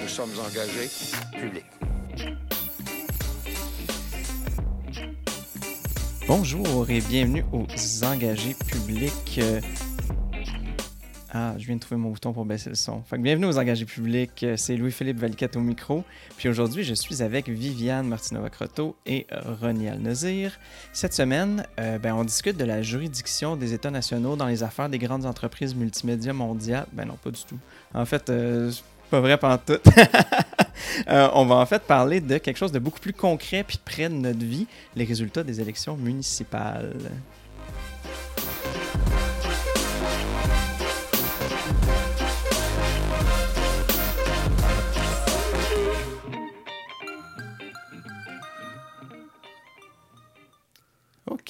Nous sommes engagés publics. Bonjour et bienvenue aux engagés publics. Ah, je viens de trouver mon bouton pour baisser le son. Fait bienvenue aux engagés publics. C'est Louis-Philippe Valiquette au micro. Puis aujourd'hui, je suis avec Viviane Martinova-Croteau et Ronnie Al-Nazir. Cette semaine, euh, ben, on discute de la juridiction des États nationaux dans les affaires des grandes entreprises multimédia mondiales. Ben non, pas du tout. En fait, euh, pas vrai pendant tout. Euh, on va en fait parler de quelque chose de beaucoup plus concret puis près de notre vie, les résultats des élections municipales.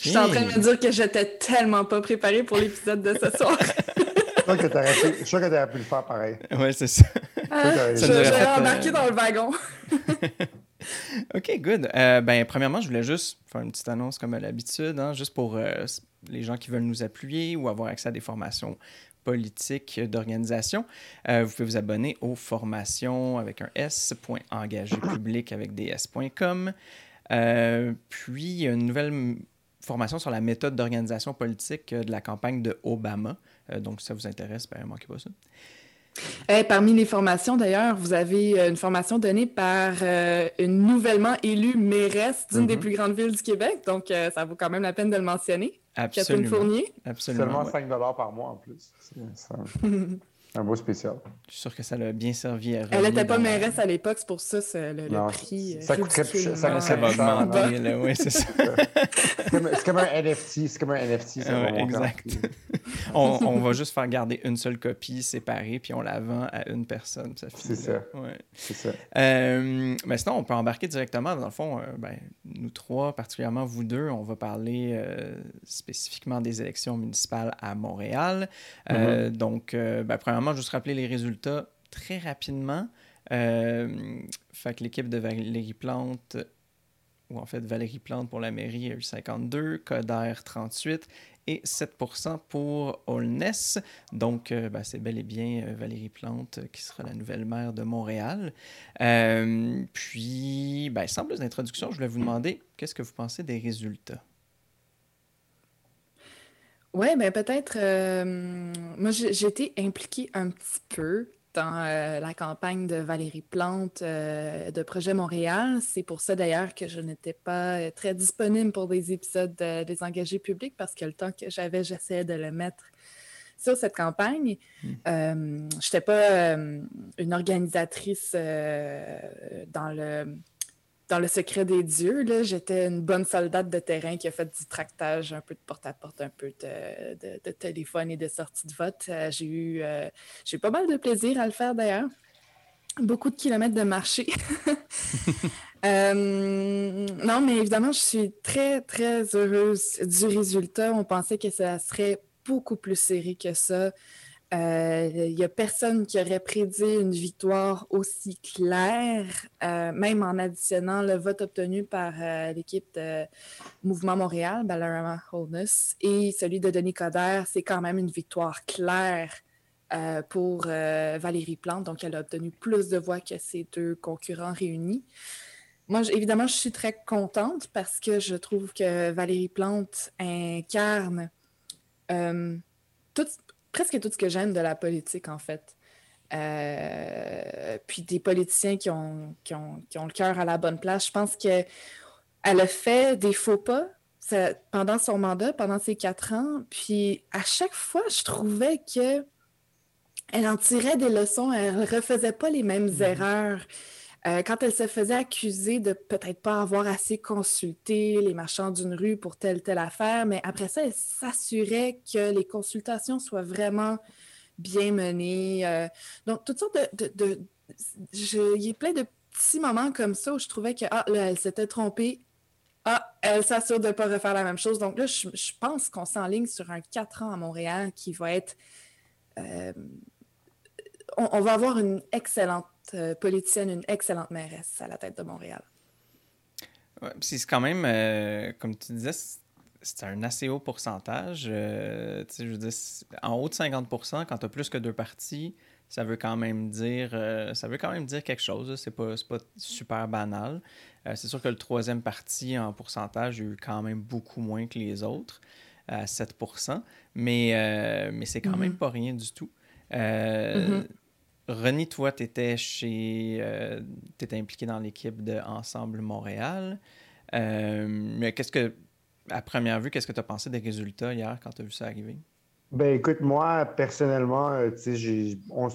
Je suis en train de me dire que j'étais tellement pas préparée pour l'épisode de ce soir. Je suis sûr que que t'aurais pu le faire pareil. Ouais, c'est ça. Ah, je Ça euh, embarquer dans le wagon. OK, good. Euh, ben, premièrement, je voulais juste faire une petite annonce comme à l'habitude, hein, juste pour euh, les gens qui veulent nous appuyer ou avoir accès à des formations politiques euh, d'organisation. Euh, vous pouvez vous abonner aux formations avec un s.engagépublic avec des s.com. Euh, puis, il y a une nouvelle formation sur la méthode d'organisation politique euh, de la campagne de Obama. Euh, donc, si ça vous intéresse, ben, manquez pas ça. Eh, parmi les formations, d'ailleurs, vous avez euh, une formation donnée par euh, une nouvellement élue mairesse d'une des Mhm. plus grandes villes du Québec. Donc, euh, ça vaut quand même la peine de le mentionner. Catherine Absolument. Fournier. Absolument. Seulement ouais. 5 par mois en plus. Un, beau spécial. Je suis sûr que ça l'a bien servi à Elle n'était pas mairesse à l'époque, c'est pour ça c'est le, prix. euh, ça coûterait plus Là, ça va ça, augmenter, là, oui, c'est ça. C'est comme, un NFT. C'est comme un NFT. Ça Ouais, exact. on, on va juste faire garder une seule copie séparée, puis on la vend à une personne. Ça C'est ça. Ouais. C'est ça. Euh, mais sinon, on peut embarquer directement. Dans le fond, euh, ben, nous trois, particulièrement vous deux, on va parler euh, spécifiquement des élections municipales à Montréal. Euh, donc, euh, ben, premièrement, juste rappeler les résultats très rapidement. Euh, fait que l'équipe de Valérie Plante, ou en fait Valérie Plante pour la mairie, a eu 52, Coder 38 et 7% pour Holness. Donc, euh, ben, c'est bel et bien euh, Valérie Plante qui sera la nouvelle maire de Montréal. Puis, ben, sans plus d'introduction, je voulais vous demander qu'est-ce que vous pensez des résultats? Oui, ben peut-être. euh, moi, j'ai j'ai été impliquée un petit peu dans euh, la campagne de Valérie Plante euh, de Projet Montréal. C'est pour ça d'ailleurs que je n'étais pas euh, très disponible pour des épisodes de- des engagés publics parce que le temps que j'avais, j'essayais de le mettre sur cette campagne. Euh, je n'étais pas euh, une organisatrice euh, dans le dans le secret des dieux, j'étais une bonne soldate de terrain qui a fait du tractage, un peu de porte-à-porte, un peu de, téléphone et de sortie de vote. Euh, j'ai eu, euh, j'ai pas mal de plaisir à le faire d'ailleurs. Beaucoup de kilomètres de marché. Euh, non, mais évidemment, je suis très, très heureuse du résultat. On pensait que ça serait beaucoup plus serré que ça. Euh, Il n'y a personne qui aurait prédit une victoire aussi claire, euh, même en additionnant le vote obtenu par euh, l'équipe de Mouvement Montréal, Balarama Holness, et celui de Denis Coderre. C'est quand même une victoire claire euh, pour euh, Valérie Plante. Donc, elle a obtenu plus de voix que ses deux concurrents réunis. Moi, évidemment, je suis très contente parce que je trouve que Valérie Plante incarne euh, tout, presque tout ce que j'aime de la politique, en fait. Euh, puis des politiciens qui ont, qui ont, qui ont le cœur à la bonne place. Je pense qu'elle a fait des faux pas ça- pendant son mandat, pendant ses quatre ans. Puis à chaque fois, je trouvais que elle en tirait des leçons. Elle refaisait pas les mêmes erreurs. Euh, quand elle se faisait accuser de peut-être pas avoir assez consulté les marchands d'une rue pour telle telle affaire, mais après ça, elle s'assurait que les consultations soient vraiment bien menées. Euh, donc, toutes sortes de... il y a plein de petits moments comme ça où je trouvais que, ah, là, elle s'était trompée. Ah, elle s'assure de ne pas refaire la même chose. Donc là, je, pense qu'on s'enligne sur un 4 ans à Montréal qui va être... euh, on, va avoir une excellente politicienne, une excellente mairesse à la tête de Montréal. Ouais, c'est quand même, euh, comme tu disais, c'est un assez haut pourcentage. Euh, je veux dire, en haut de 50 quand tu as plus que deux parties, ça veut quand même dire, euh, ça veut quand même dire quelque chose. C'est pas, pas super banal. c'est sûr que le troisième parti en pourcentage a eu quand même beaucoup moins que les autres, à 7 mais, mais c'est quand même mm-hmm. pas rien du tout. Mm-hmm. René, toi, tu étais chez. Euh, étais impliqué dans l'équipe de Ensemble Montréal. Euh, mais qu'est-ce que, à première vue, qu'est-ce que tu as pensé des résultats hier quand tu as vu ça arriver? Ben écoute, moi, personnellement, euh, on ne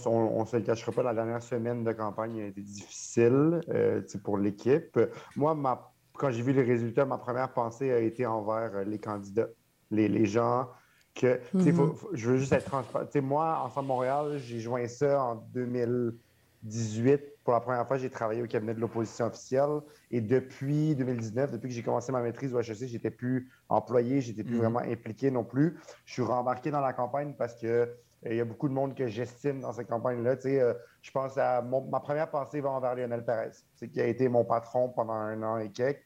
se le cachera pas, la dernière semaine de campagne a été difficile euh, pour l'équipe. Moi, ma, quand j'ai vu les résultats, ma première pensée a été envers les candidats, les, les gens que, mm-hmm. je veux juste être transparent. moi, Ensemble Montréal, j'ai joint ça en 2018. Pour la première fois, j'ai travaillé au cabinet de l'opposition officielle. Et depuis 2019, depuis que j'ai commencé ma maîtrise au HEC, j'étais plus employé, j'étais plus mm-hmm. vraiment impliqué non plus. Je suis rembarqué dans la campagne parce que euh, il y a beaucoup de monde que j'estime dans cette campagne-là. Euh, je pense à ma première pensée va envers Lionel Perez, qui a été mon patron pendant un an et quelques,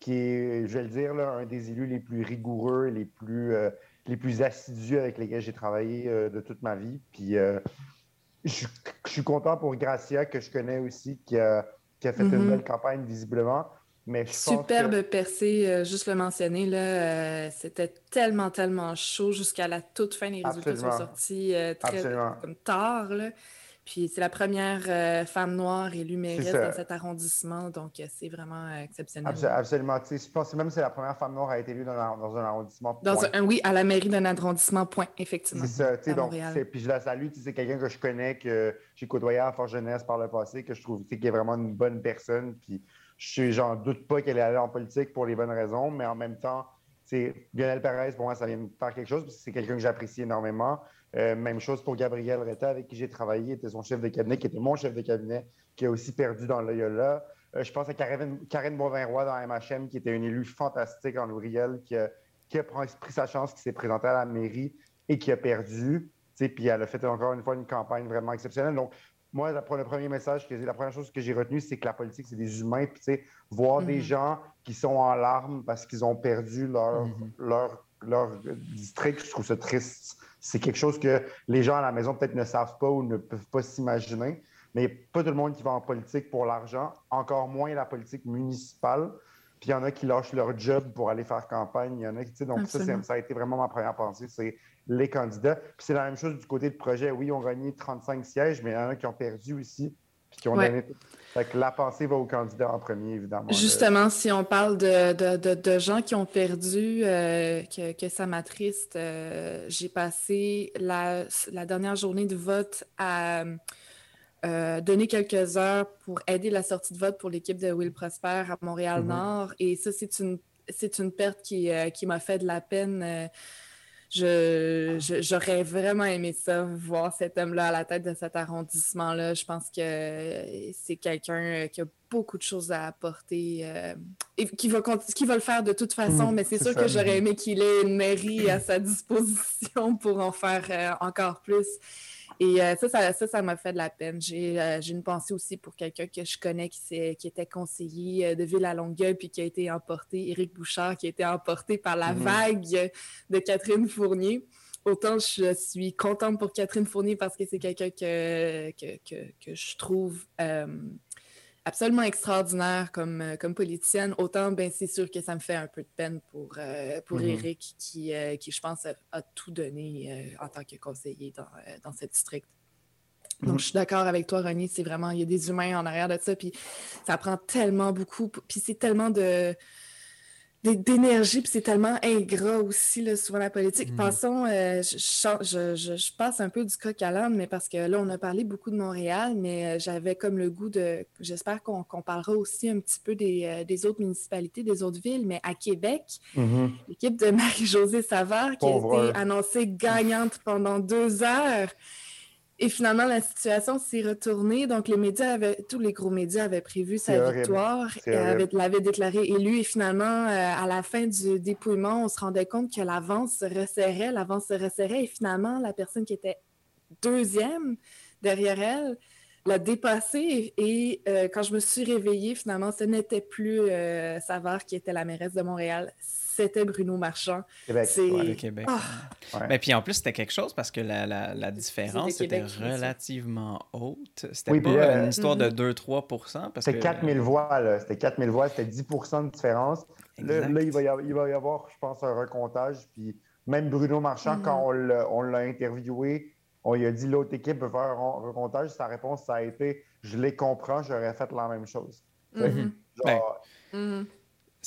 qui est, je vais le dire, un des élus les plus rigoureux, les plus euh, les plus assidus avec lesquels j'ai travaillé euh, de toute ma vie. Puis euh, je, suis content pour Gracia, que je connais aussi, qui a, fait une mhm. belle campagne visiblement. Mais Superbe percée, euh, juste le mentionner, là, c'était tellement, tellement chaud jusqu'à la toute fin. Les résultats sont sortis très comme tard. Là. Puis c'est la première euh, femme noire élue mairesse dans cet arrondissement, donc euh, c'est vraiment euh, exceptionnel. absolument. Je pense même que c'est la première femme noire à être élue dans, un arrondissement. Dans un, oui, à la mairie d'un arrondissement, point, effectivement. C'est ça, donc, puis je la salue, c'est quelqu'un que je connais, que j'ai côtoyé à Fort Jeunesse par le passé, que je trouve qu'il est vraiment une bonne personne. Puis j'en doute pas qu'elle est allée en politique pour les bonnes raisons, mais en même temps, Lionel Perez, pour moi, ça vient de faire quelque chose, c'est quelqu'un que j'apprécie énormément. Euh, même chose pour Gabriel Retta, avec qui j'ai travaillé, était son chef de cabinet, qui était mon chef de cabinet, qui a aussi perdu dans l'Oyola. Euh, je pense à Karine, Karine Beauvin-Roy dans MHM, qui était une élue fantastique en Louriel, qui a, qui a pris sa chance, qui s'est présentée à la mairie et qui a perdu. Puis elle a fait encore une fois une campagne vraiment exceptionnelle. Donc, moi, le premier message, la première chose que j'ai retenue, c'est que la politique, c'est des humains. Puis, voir des mhm. gens qui sont en larmes parce qu'ils ont perdu leur, mhm. leur, leur district, je trouve ça triste c'est quelque chose que les gens à la maison peut-être ne savent pas ou ne peuvent pas s'imaginer. Mais pas tout le monde qui va en politique pour l'argent, encore moins la politique municipale. Puis il y en a qui lâchent leur job pour aller faire campagne. Il y en a qui, donc ça, ça a été vraiment ma première pensée, c'est les candidats. Puis c'est la même chose du côté de projet. Oui, on gagné 35 sièges, mais il y en a qui ont perdu aussi. Puis qui ont la pensée va aux candidats en premier, évidemment. Justement, si on parle de, gens qui ont perdu, euh, que, ça m'attriste, euh, j'ai passé la, dernière journée de vote à euh, donner quelques heures pour aider la sortie de vote pour l'équipe de Will Prosper à Montréal-Nord. Mm-hmm. Et ça, c'est une, une perte qui, qui m'a fait de la peine j'aurais vraiment aimé ça, voir cet homme-là à la tête de cet arrondissement-là. Je pense que c'est quelqu'un qui a beaucoup de choses à apporter euh, et qui va, qui va le faire de toute façon, mm, mais c'est sûr que j'aurais aimé qu'il ait une mairie à sa disposition pour en faire euh, encore plus. Et euh, ça, ça, ça, m'a fait de la peine. Euh, j'ai une pensée aussi pour quelqu'un que je connais qui, qui était conseiller euh, de ville à Longueuil puis qui a été emporté, Éric Bouchard, qui a été emporté par la mhm. vague de Catherine Fournier. Autant je suis contente pour Catherine Fournier parce que c'est quelqu'un que, que, que, je trouve absolument extraordinaire comme, euh, comme politicienne. Autant, ben, c'est sûr que ça me fait un peu de peine pour, euh, pour mm-hmm. Eric, qui, euh, qui, je pense, a, tout donné en tant que conseiller dans, dans ce district. Donc, mm-hmm. je suis d'accord avec toi, René. C'est vraiment, il y a des humains en arrière de ça, puis ça prend tellement beaucoup. Puis c'est tellement de d'énergie, puis c'est tellement ingrat aussi, là, souvent la politique. Mm. Passons, euh, je, je, passe un peu du coq à l'âne, mais parce que là, on a parlé beaucoup de Montréal, mais euh, j'avais comme le goût de. J'espère qu'on parlera aussi un petit peu des, euh, des, autres municipalités, des autres villes, mais à Québec, mm-hmm. l'équipe de Marie-Josée Savard, qui a été annoncée gagnante pendant deux heures. Et finalement, la situation s'est retournée. Donc, les médias avaient, tous les gros médias avaient prévu sa victoire, l'avaient déclaré élu. Et finalement, euh, à la fin du dépouillement, on se rendait compte que l'avance se resserrait, l'avance se resserrait. Et finalement, la personne qui était deuxième derrière elle, l'a dépassé et, euh, quand je me suis réveillée, finalement, ce n'était plus euh, Savard qui était la mairesse de Montréal, c'était Bruno Marchand. Québec. C'est... Ouais, le Québec. Ah, Ouais. Mais puis en plus, c'était quelque chose parce que la, la, la différence C'était était relativement haute. C'était Oui, pas puis, euh, une histoire de Mhm. 2-3 parce C'était que... 4000 voix, là. C'était 4000 voix, c'était 10% de différence. Là, il, va y avoir, il va y avoir, je pense, un recomptage. Puis même Bruno Marchand, Mhm. quand on l'a, on l'a interviewé, on lui a dit l'autre équipe veut faire un recomptage. Sa réponse, ça a été Je les comprends, j'aurais fait la même chose. mhm, Genre, mhm.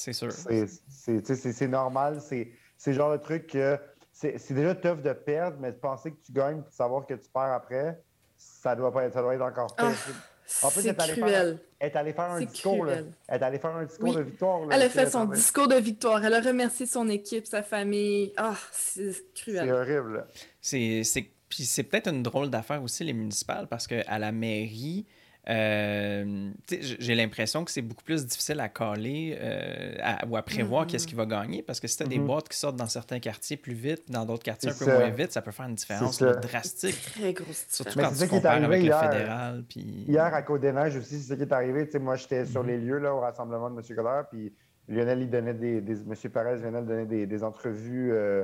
C'est sûr. c'est, normal. C'est, c'est le genre de truc que c'est, déjà tough de perdre, mais de penser que tu gagnes et de savoir que tu perds après, ça doit, pas être, ça doit être encore pire. Ah, En plus, c'est elle est allée cruel. Elle est allée faire un discours. Là. Elle est allée faire un discours Oui. de victoire. là. Elle a fait son discours de victoire. Elle a remercié son équipe, sa famille. Ah, c'est C'est cruel. horrible. C'est, c'est, puis c'est peut-être une drôle d'affaire aussi, les municipales, parce qu'à la mairie, euh, j'ai l'impression que c'est beaucoup plus difficile à caler euh, à- ou à prévoir qu'est-ce qui va gagner, parce que si tu as des Mhm. boîtes qui sortent dans certains quartiers plus vite, dans d'autres quartiers un peu ça. moins vite, ça peut faire une différence drastique. Très grosse Surtout. Mais quand c'est tu ça qui est compares arrivé avec le hier. fédéral. Puis... Hier, à Côte-des-Neiges aussi, c'est ça qui est arrivé. Tu sais, moi, j'étais sur Mhm. les lieux là, au rassemblement de M. Collard, puis Lionel, il donnait des, des- M. Perez, Lionel donnait des, des entrevues euh,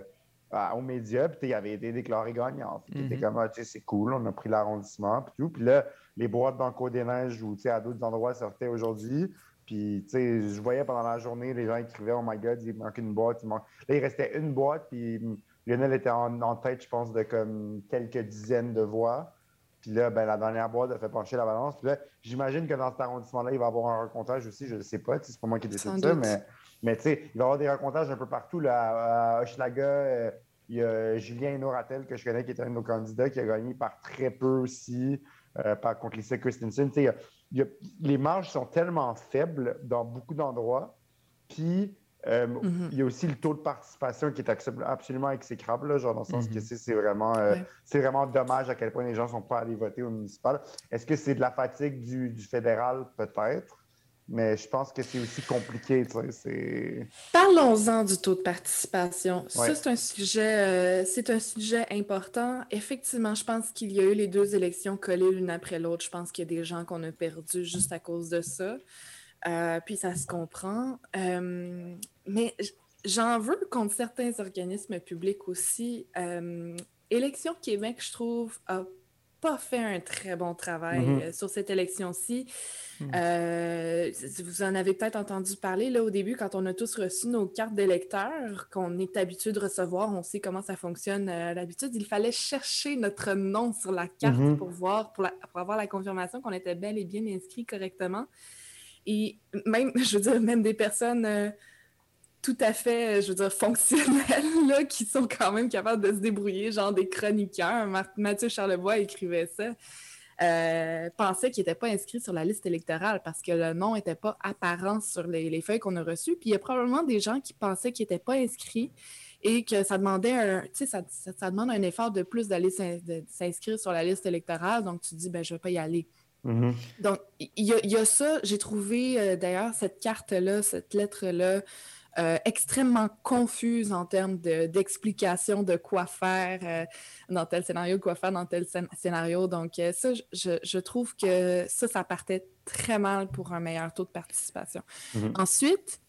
à- aux médias, puis il avait été déclaré gagnant. Puis Mhm. comme, ah, c'est cool, on a pris l'arrondissement, puis tout. Puis là, les boîtes dans Côte-des-Neiges ou tu sais, à d'autres endroits sortaient aujourd'hui. Puis, tu sais, je voyais pendant la journée, les gens écrivaient, oh my god, il manque une boîte. Il manque... Là, il restait une boîte, puis Lionel était en, en tête, je pense, de comme quelques dizaines de voix. Puis là, ben, la dernière boîte a fait pencher la balance. Puis là, j'imagine que dans cet arrondissement-là, il va y avoir un recomptage aussi. Je ne sais pas, c'est pas moi qui décide ça, doute. mais, mais tu sais, il va y avoir des recomptages un peu partout. Là, à Hochelaga, euh, il y a Julien Hénoratel, que je connais, qui est un de nos candidats, qui a gagné par très peu aussi, euh, par, contre Lisa Christensen. Tu sais, il y a- il y a- les marges sont tellement faibles dans beaucoup d'endroits. Puis, euh, Mhm. il y a aussi le taux de participation qui est absolument exécrable, là, genre dans le sens que c'est c'est vraiment, euh, Ouais. vraiment dommage à quel point les gens ne sont pas allés voter au municipal. Est-ce que c'est de la fatigue du, du fédéral? Peut-être. Mais je pense que c'est aussi compliqué. Parlons-en du taux de participation. Ça, c'est un sujet, euh, c'est un sujet important. Effectivement, je pense qu'il y a eu les deux élections collées l'une après l'autre. Je pense qu'il y a des gens qu'on a perdus juste à cause de ça. Euh, puis ça se comprend. Euh, mais j'en veux contre certains organismes publics aussi. Élection Québec, je trouve, a pas fait un très bon travail Mhm. euh, sur cette élection-ci. Mhm. Euh, vous en avez peut-être entendu parler là au début quand on a tous reçu nos cartes d'électeurs qu'on est habitué de recevoir, on sait comment ça fonctionne euh, d'habitude. Il fallait chercher notre nom sur la carte Mhm. pour voir, pour, la- pour avoir la confirmation qu'on était bel et bien inscrit correctement. Et même, je veux dire, même des personnes euh, tout à fait, euh, je veux dire, fonctionnelles, là, qui sont quand même capables de se débrouiller, genre des chroniqueurs. Mathieu Charlebois écrivait ça. euh, pensaient qu'il n'était pas inscrit sur la liste électorale parce que le nom n'était pas apparent sur les, les feuilles qu'on a reçues. Puis il y a probablement des gens qui pensaient qu'il n'était pas inscrit et que ça demandait un, tu sais, ça, ça- ça demande un effort de plus d'aller s'inscrire sur la liste électorale. Donc tu dis, ben, je ne vais pas y aller. Donc, il y, a- il y a ça. J'ai trouvé euh, d'ailleurs cette carte-là, cette lettre-là, euh, extrêmement confuse en termes de- d'explication de, quoi faire euh, dans tel scénario, quoi faire dans tel scén- scénario. Donc, euh, ça, je, je trouve que ça, ça partait très mal pour un meilleur taux de participation. Mhm. Ensuite,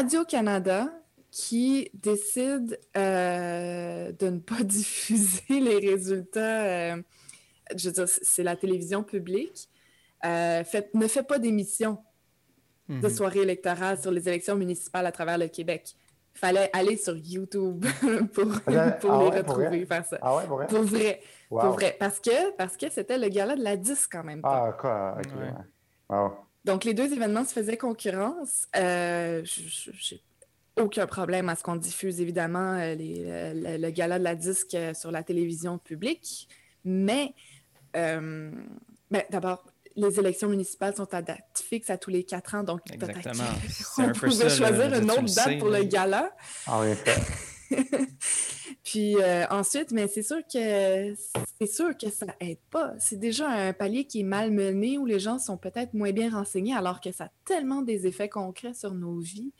Radio-Canada qui décide euh, de ne pas diffuser les résultats. euh, je veux dire, c'est la télévision publique. euh, fait- ne fait pas d'émission Mhm. de soirée électorale sur les élections municipales à travers le Québec. Il fallait aller sur YouTube pour, Ah, pour ah les ouais, pour retrouver, vrai? faire ça. Ah ouais, pour vrai? Pour vrai, Wow. pour vrai. Parce que parce que c'était le gala de la disque en même temps. Ah, quoi? Ok, Ouais. Wow. Donc, les deux événements se faisaient concurrence. Euh, J'ai aucun problème à ce qu'on diffuse, évidemment, euh, les- le, le gala de la disque euh, sur la télévision publique. Mais, euh, ben, d'abord, les élections municipales sont à date fixe à tous les quatre ans. Donc, peut-être Exactement. Peu pouvait choisir une autre date sais, pour le gala? En effet. Puis euh, ensuite, mais c'est sûr que c'est sûr que ça aide pas. C'est déjà un palier qui est mal mené où les gens sont peut-être moins bien renseignés alors que ça a tellement des effets concrets sur nos vies.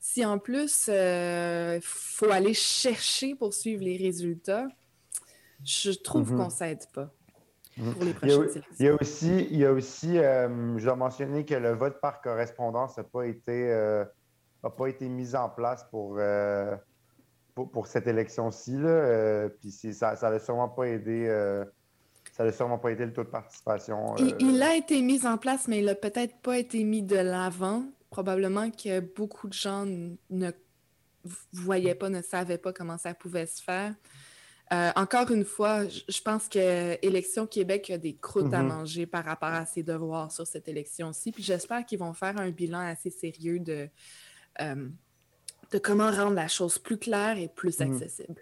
Si en plus il faut aller chercher pour suivre les résultats, je trouve Mhm. qu'on s'aide pas. Pour les Il y, a, élections. il y a aussi, il y a aussi euh, je dois mentionner que le vote par correspondance n'a pas, été, euh, a pas été mis en place pour, euh, pour, pour cette élection-ci. Euh, Puis ça n'a sûrement pas aidé. ça n'a sûrement pas aidé le taux de participation. Il, euh, il a été mis en place, mais il n'a peut-être pas été mis de l'avant. Probablement que beaucoup de gens ne voyaient pas, ne savaient pas comment ça pouvait se faire. Euh, encore une fois, je pense que Élection Québec a des croûtes à Mhm. manger par rapport à ses devoirs sur cette élection-ci. Puis j'espère qu'ils vont faire un bilan assez sérieux de, euh, de comment rendre la chose plus claire et plus Mhm. accessible.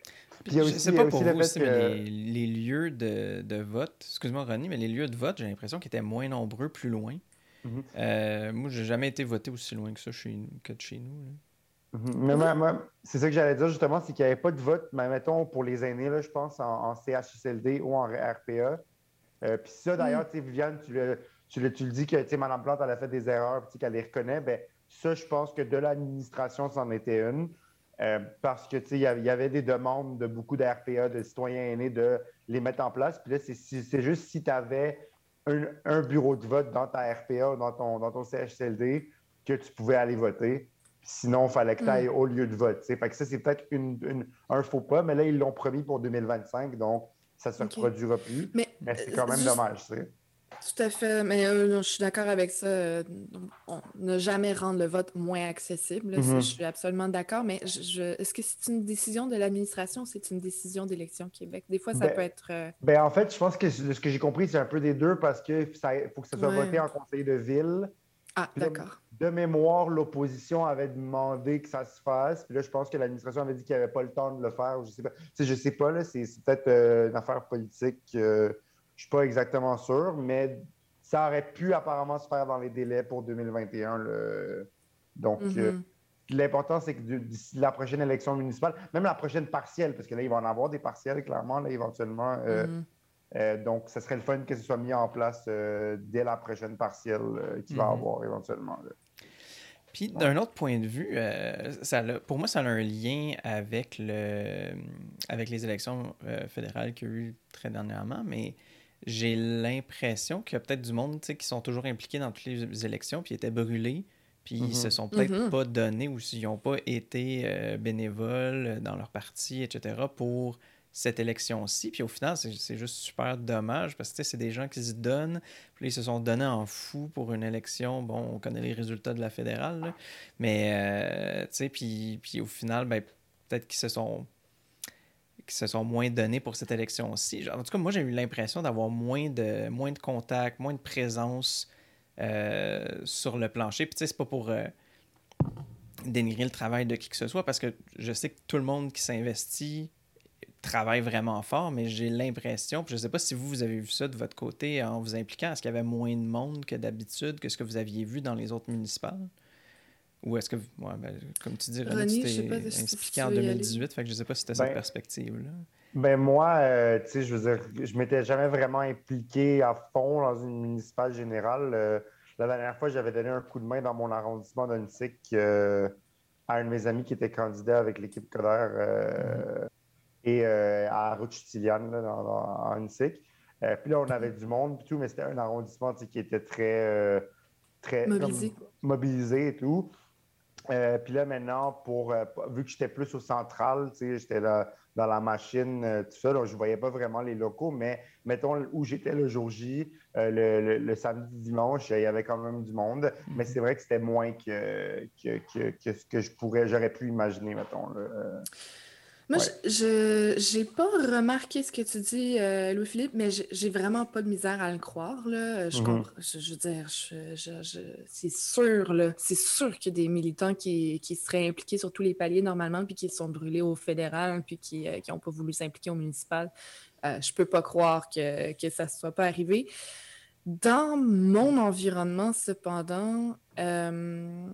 Puis il y a je aussi- sais pas aussi pour vous aussi, que- mais les, les lieux de, de vote, excuse-moi Ronnie, mais les lieux de vote, j'ai l'impression qu'ils étaient moins nombreux plus loin. Mhm. Euh, moi, j'ai jamais été voté aussi loin que ça chez nous, que de chez nous. là. Mhm. Mais c'est ça que j'allais dire justement, c'est qu'il n'y avait pas de vote, mais mettons pour les aînés, là, je pense, en, en CHSLD ou en RPA. Euh, puis ça, d'ailleurs, tu sais, Viviane, tu le, tu le, tu le dis que tu sais, Mme Plante, elle a fait des erreurs, qu'elle les reconnaît. Ben, ça, je pense que de l'administration, c'en était une. Euh, parce que il y avait- il y avait des demandes de beaucoup d'RPA, de citoyens aînés, de les mettre en place. Puis là, c'est juste si tu avais un, un bureau de vote dans ta RPA ou dans ton, dans ton CHSLD que tu pouvais aller voter. Sinon, il fallait que tu ailles au lieu de vote. Fait que ça, c'est peut-être une- une- un faux pas, mais là, ils l'ont promis pour 2025, donc ça ne se Ok. reproduira plus. Mais, Mais c'est euh, quand même juste- dommage. tu sais. Tout à fait, mais euh, je suis d'accord avec ça. euh, on ne jamais rendre le vote moins accessible. ça, Mhm. je suis absolument d'accord, mais je, je- est-ce que c'est une décision de l'administration ou c'est une décision d'Élection Québec? Des fois, ça Ben, peut être... euh, Ben, en fait, je pense que ce que j'ai compris, c'est un peu des deux parce qu'il faut que ça soit Ouais. voté en conseil de ville. Ah, d'accord. De mémoire, l'opposition avait demandé que ça se fasse. Puis là, je pense que l'administration avait dit qu'il n'y avait pas le temps de le faire. Je sais pas. Tu sais, je sais pas, là, c'est peut-être euh, une affaire politique. euh, je suis pas exactement sûr, mais ça aurait pu apparemment se faire dans les délais pour 2021. là. Donc, euh, Mhm. l'important, c'est que d'ici la prochaine élection municipale, même la prochaine partielle, parce que là, il va en avoir des partielles, clairement, là, éventuellement. euh, Mhm. euh, donc, ce serait le fun que ce soit mis en place euh, dès la prochaine partielle euh, qu'il va Mhm. avoir éventuellement. là. Puis d'un autre point de vue, euh, ça a- pour moi, ça a un lien avec, le, avec les élections euh, fédérales qu'il y a eu très dernièrement, mais j'ai l'impression qu'il y a peut-être du monde tu sais, qui sont toujours impliqués dans toutes les élections, puis étaient brûlés, puis ils se sont peut-être Mhm. pas donnés ou s'ils n'ont pas été euh, bénévoles dans leur parti, etc., pour cette élection-ci. Puis au final, c'est juste super dommage parce que c'est des gens qui se donnent, puis ils se sont donnés en fou pour une élection. Bon, on connaît les résultats de la fédérale, là. mais euh, puis, puis au final, ben, peut-être qu'ils se sont se sont moins donnés pour cette élection-ci. En tout cas, moi, j'ai eu l'impression d'avoir moins de, moins de contacts, moins de présence euh, sur le plancher. Puis, tu sais, c'est pas pour euh, dénigrer le travail de qui que ce soit, parce que je sais que tout le monde qui s'investit travaille vraiment fort, mais j'ai l'impression, puis je sais pas si vous, vous avez vu ça de votre côté en vous impliquant, est-ce qu'il y avait moins de monde que d'habitude, que ce que vous aviez vu dans les autres municipales? Ou est-ce que, ouais, ben, comme tu dis, René, René, tu t'es impliqué tu en veux y aller. 2018, fait que je sais pas si c'était Ben, cette perspective-là. Ben moi, euh, tu sais, je veux dire, je m'étais jamais vraiment impliqué à fond dans une municipale générale. Euh, la dernière fois, j'avais donné un coup de main dans mon arrondissement d'Unsic euh, à un de mes amis qui était candidat avec l'équipe Coder euh, et euh, à dans- en Unsic. Euh, puis là, on avait du monde, puis tout, mais c'était un arrondissement tu sais, qui était très, euh, très Mobilisé. comme, mobilisé et tout. Euh, puis là, maintenant, pour, euh, vu que j'étais plus au central, tu sais, j'étais là dans la machine, tout ça, donc je ne voyais pas vraiment les locaux, mais mettons où j'étais le jour J, le, le- le samedi, dimanche, il y avait quand même du monde, mais c'est vrai que c'était moins que, que, que, que ce que je pourrais, j'aurais pu imaginer, mettons. là. Euh, Moi, Ouais. je j'ai pas remarqué ce que tu dis, euh, Louis-Philippe, mais j'ai vraiment pas de misère à le croire. Là. Je, Mhm. comprends- je, je veux dire, je, c'est sûr, là, c'est sûr qu'il y a des militants qui, qui seraient impliqués sur tous les paliers normalement, puis qui sont brûlés au fédéral, puis qui n'ont pas voulu s'impliquer au municipal. Euh, je peux pas croire que, que ça ne soit pas arrivé. Dans mon environnement, cependant, euh,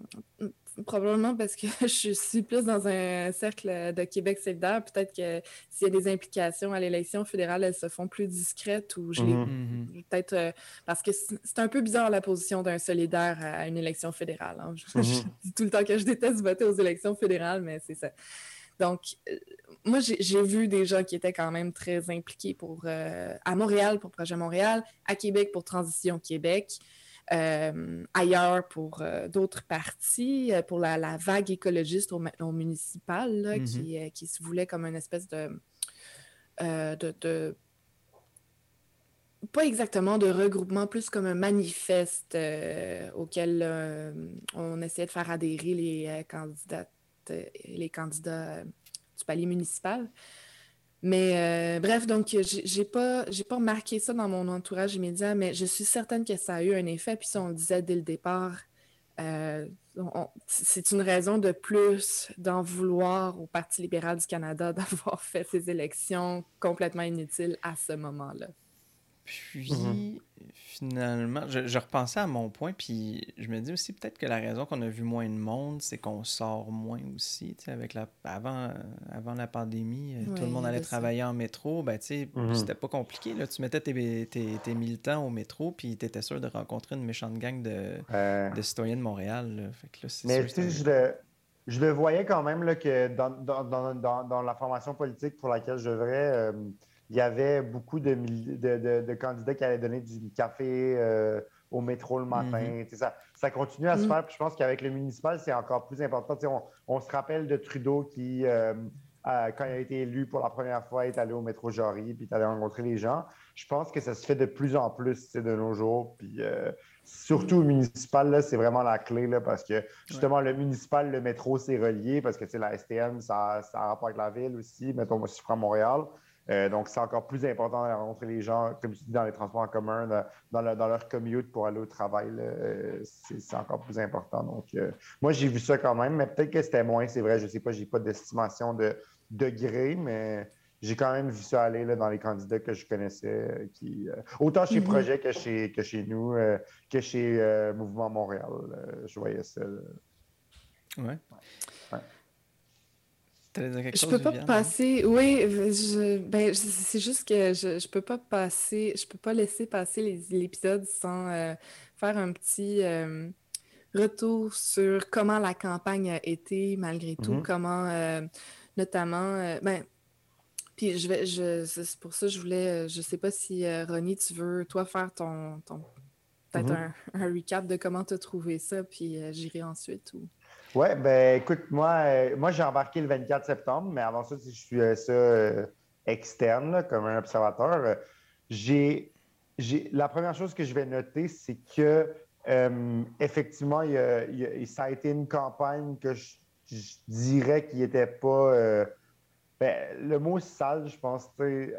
probablement parce que je suis plus dans un cercle de Québec solidaire, peut-être que s'il y a des implications à l'élection fédérale, elles se font plus discrètes ou je Mhm. Mhm. peut-être euh, parce que c'est un peu bizarre la position d'un solidaire à une élection fédérale. hein. Je, je Mhm. dis tout le temps que je déteste voter aux élections fédérales, mais c'est ça. Donc, euh, moi, j'ai vu des gens qui étaient quand même très impliqués pour, euh, à Montréal pour Projet Montréal, à Québec pour Transition Québec, euh, ailleurs pour d'autres partis, pour la, vague écologiste au, municipal, mm-hmm. qui, qui, se voulait comme une espèce de, de, pas exactement de regroupement, plus comme un manifeste auquel on essayait de faire adhérer les candidats les candidats du palier municipal. Mais euh, bref, donc j'ai pas pas remarqué ça dans mon entourage immédiat, mais je suis certaine que ça a eu un effet. Puis ça, on le disait dès le départ, euh, c'est une raison de plus d'en vouloir au Parti libéral du Canada d'avoir fait ces élections complètement inutiles à ce moment-là. Puis, mhm finalement, je, repensais à mon point, puis je me dis aussi peut-être que la raison qu'on a vu moins de monde, c'est qu'on sort moins aussi. Avec la, avant, euh, avant la pandémie, euh, tout le monde allait travailler en métro. Ben, mhm. C'était pas compliqué. Là. Tu mettais tes, tes, militants au métro, puis tu étais sûr de rencontrer une méchante gang de, de citoyens de Montréal. Fait que là, Mais sûr, je le, je le voyais quand même là, que dans, dans, dans, dans, la formation politique pour laquelle je devrais. Euh, il y avait beaucoup de, de, candidats qui allaient donner du café euh, au métro le matin. Mm-hmm. ça, ça, continue à se mm. faire. Puis je pense qu'avec le municipal, c'est encore plus important. On, on, se rappelle de Trudeau qui, euh, quand il a été élu pour la première fois, est allé au métro Jory puis est allé rencontrer les gens. Je pense que ça se fait de plus en plus de nos jours. Puis euh, surtout au municipal, c'est vraiment la clé là, parce que justement, le municipal, le métro, c'est relié parce que la STM, ça, ça a rapport avec la ville aussi. Mettons, moi, si je prends Montréal. Euh, donc, c'est encore plus important de rencontrer les gens, comme tu dis, dans les transports en commun, dans, leur commute pour aller au travail. Euh, c'est encore plus important. Donc, euh, moi, j'ai vu ça quand même, mais peut-être que c'était moins, c'est vrai. Je ne sais pas, je n'ai pas d'estimation de degré, mais j'ai quand même vu ça aller dans les candidats que je connaissais, qui, autant chez mm-hmm. Projet que chez, que chez nous, que chez Mouvement Montréal. je voyais ça. ouais je peux pas passer. Oui, ben, c'est juste que je, je peux pas passer, je peux pas laisser passer l'épisode sans euh, faire un petit euh, retour sur comment la campagne a été malgré tout, mm-hmm. comment euh, notamment. ben, puis je vais, je, c'est pour ça que je voulais, je sais pas si Ronnie, tu veux toi faire ton, ton peut-être mm-hmm. un, un, recap de comment tu as trouvé ça, puis j'irai ensuite ou. Oui, ben écoute, moi, euh, moi j'ai embarqué le 24 septembre, mais avant ça, je suis euh, ça euh, externe, comme un observateur. J'ai, la première chose que je vais noter, c'est que effectivement, ça a été une campagne que je, dirais qu'il n'était pas. Ben, le mot sale, je pense,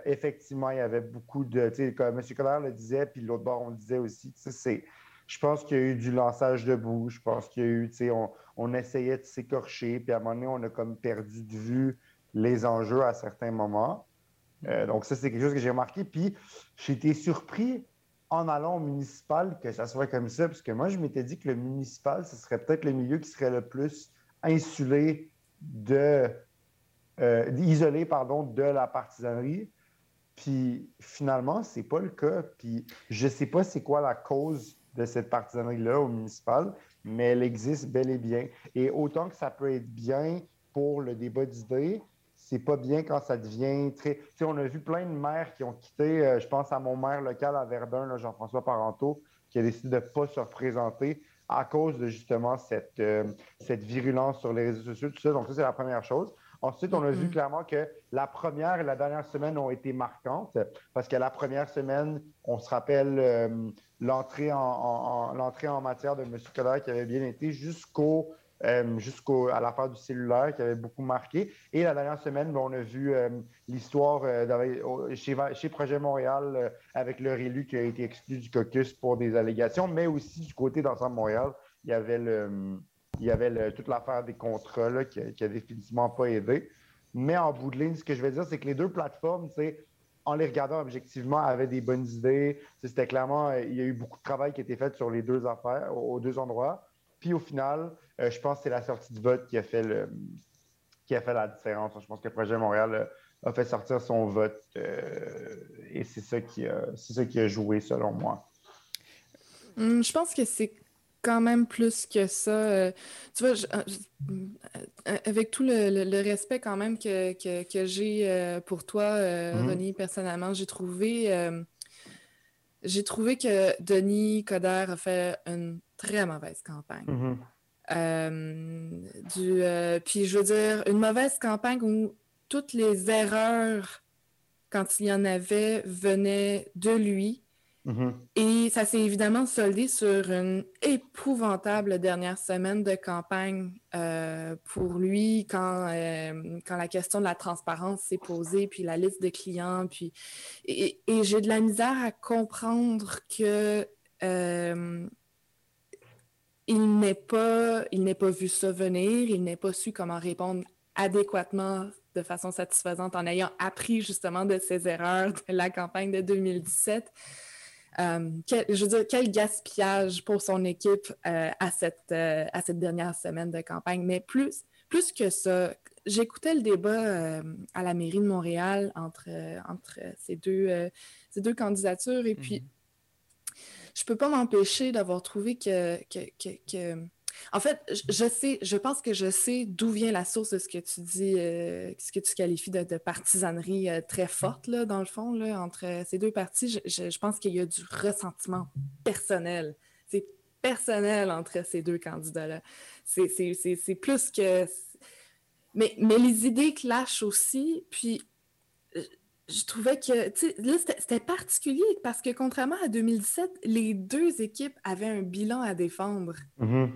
effectivement, il y avait beaucoup de. Comme M. Collard le disait, puis l'autre bord, on le disait aussi, c'est je pense qu'il y a eu du lançage de boue. Je pense qu'il y a eu, sais, on, essayait de s'écorcher, puis à un moment donné, on a comme perdu de vue les enjeux à certains moments. Euh, donc, ça, c'est quelque chose que j'ai remarqué. Puis, j'ai été surpris en allant au municipal que ça soit comme ça, parce que moi, je m'étais dit que le municipal, ce serait peut-être le milieu qui serait le plus insulé de. Euh, isolé, pardon, de la partisanerie. Puis finalement, c'est pas le cas. Puis je sais pas c'est quoi la cause de cette partisanerie-là au municipal, mais elle existe bel et bien. Et autant que ça peut être bien pour le débat d'idées, c'est pas bien quand ça devient très. On a vu plein de maires qui ont quitté. Euh, je pense à mon maire local à Verdun, Jean-François Parenteau, qui a décidé de ne pas se représenter à cause de justement cette, euh, cette virulence sur les réseaux sociaux, tout ça. Donc, ça, c'est la première chose. Ensuite, on a vu clairement que la première et la dernière semaine ont été marquantes parce que la première semaine, on se rappelle euh, l'entrée en, l'entrée en matière de M. Coder qui avait bien été jusqu'au euh, jusqu'à l'affaire du cellulaire qui avait beaucoup marqué. Et la dernière semaine, ben, on a vu euh, l'histoire chez, chez, Projet Montréal avec leur élu qui a été exclu du caucus pour des allégations, mais aussi du côté d'Ensemble Montréal, il y avait le il y avait toute l'affaire des contrats qui, n'a définitivement pas aidé. Mais en bout de ligne, ce que je vais dire, c'est que les deux plateformes, en les regardant objectivement, avaient des bonnes idées. C'était clairement, euh, il y a eu beaucoup de travail qui a été fait sur les deux affaires, aux deux endroits. Puis au final, euh, je pense que c'est la sortie du vote qui a fait qui a fait la différence. Je pense que le projet Montréal euh, a fait sortir son vote et c'est ça ça qui a joué selon moi. Hum, je pense que c'est quand même plus que ça. Euh, tu vois, euh, avec tout le, respect quand même que, que, j'ai pour toi, mm personnellement, j'ai trouvé, j'ai trouvé que Denis Coderre a fait une très mauvaise campagne. Du, puis je veux dire, une mauvaise campagne où toutes les erreurs, quand il y en avait, venaient de lui. Mm-hmm. Et ça s'est évidemment soldé sur une épouvantable dernière semaine de campagne euh, pour lui quand, euh, quand la question de la transparence s'est posée, puis la liste de clients. Puis... Et, j'ai de la misère à comprendre que euh, il n'ait pas, il pas vu ça venir, il n'ait pas su comment répondre adéquatement de façon satisfaisante en ayant appris justement de ses erreurs de la campagne de 2017. Euh, je veux dire, quel gaspillage pour son équipe euh, à, cette, euh, à cette dernière semaine de campagne. Mais plus, plus que ça, j'écoutais le débat à la mairie de Montréal entre, entre ces, deux, ces deux candidatures et puis mm-hmm. je peux pas m'empêcher d'avoir trouvé que, que en fait, je sais, je pense que je sais d'où vient la source de ce que tu dis, euh, ce que tu qualifies de, partisanerie euh, très forte, là, dans le fond, là, entre ces deux parties. Je, pense qu'il y a du ressentiment personnel. C'est personnel entre ces deux candidats-là. C'est plus que. Mais, mais les idées clashent aussi. Puis je trouvais que, tu sais, là, c'était particulier parce que contrairement à 2017, les deux équipes avaient un bilan à défendre. Mm-hmm.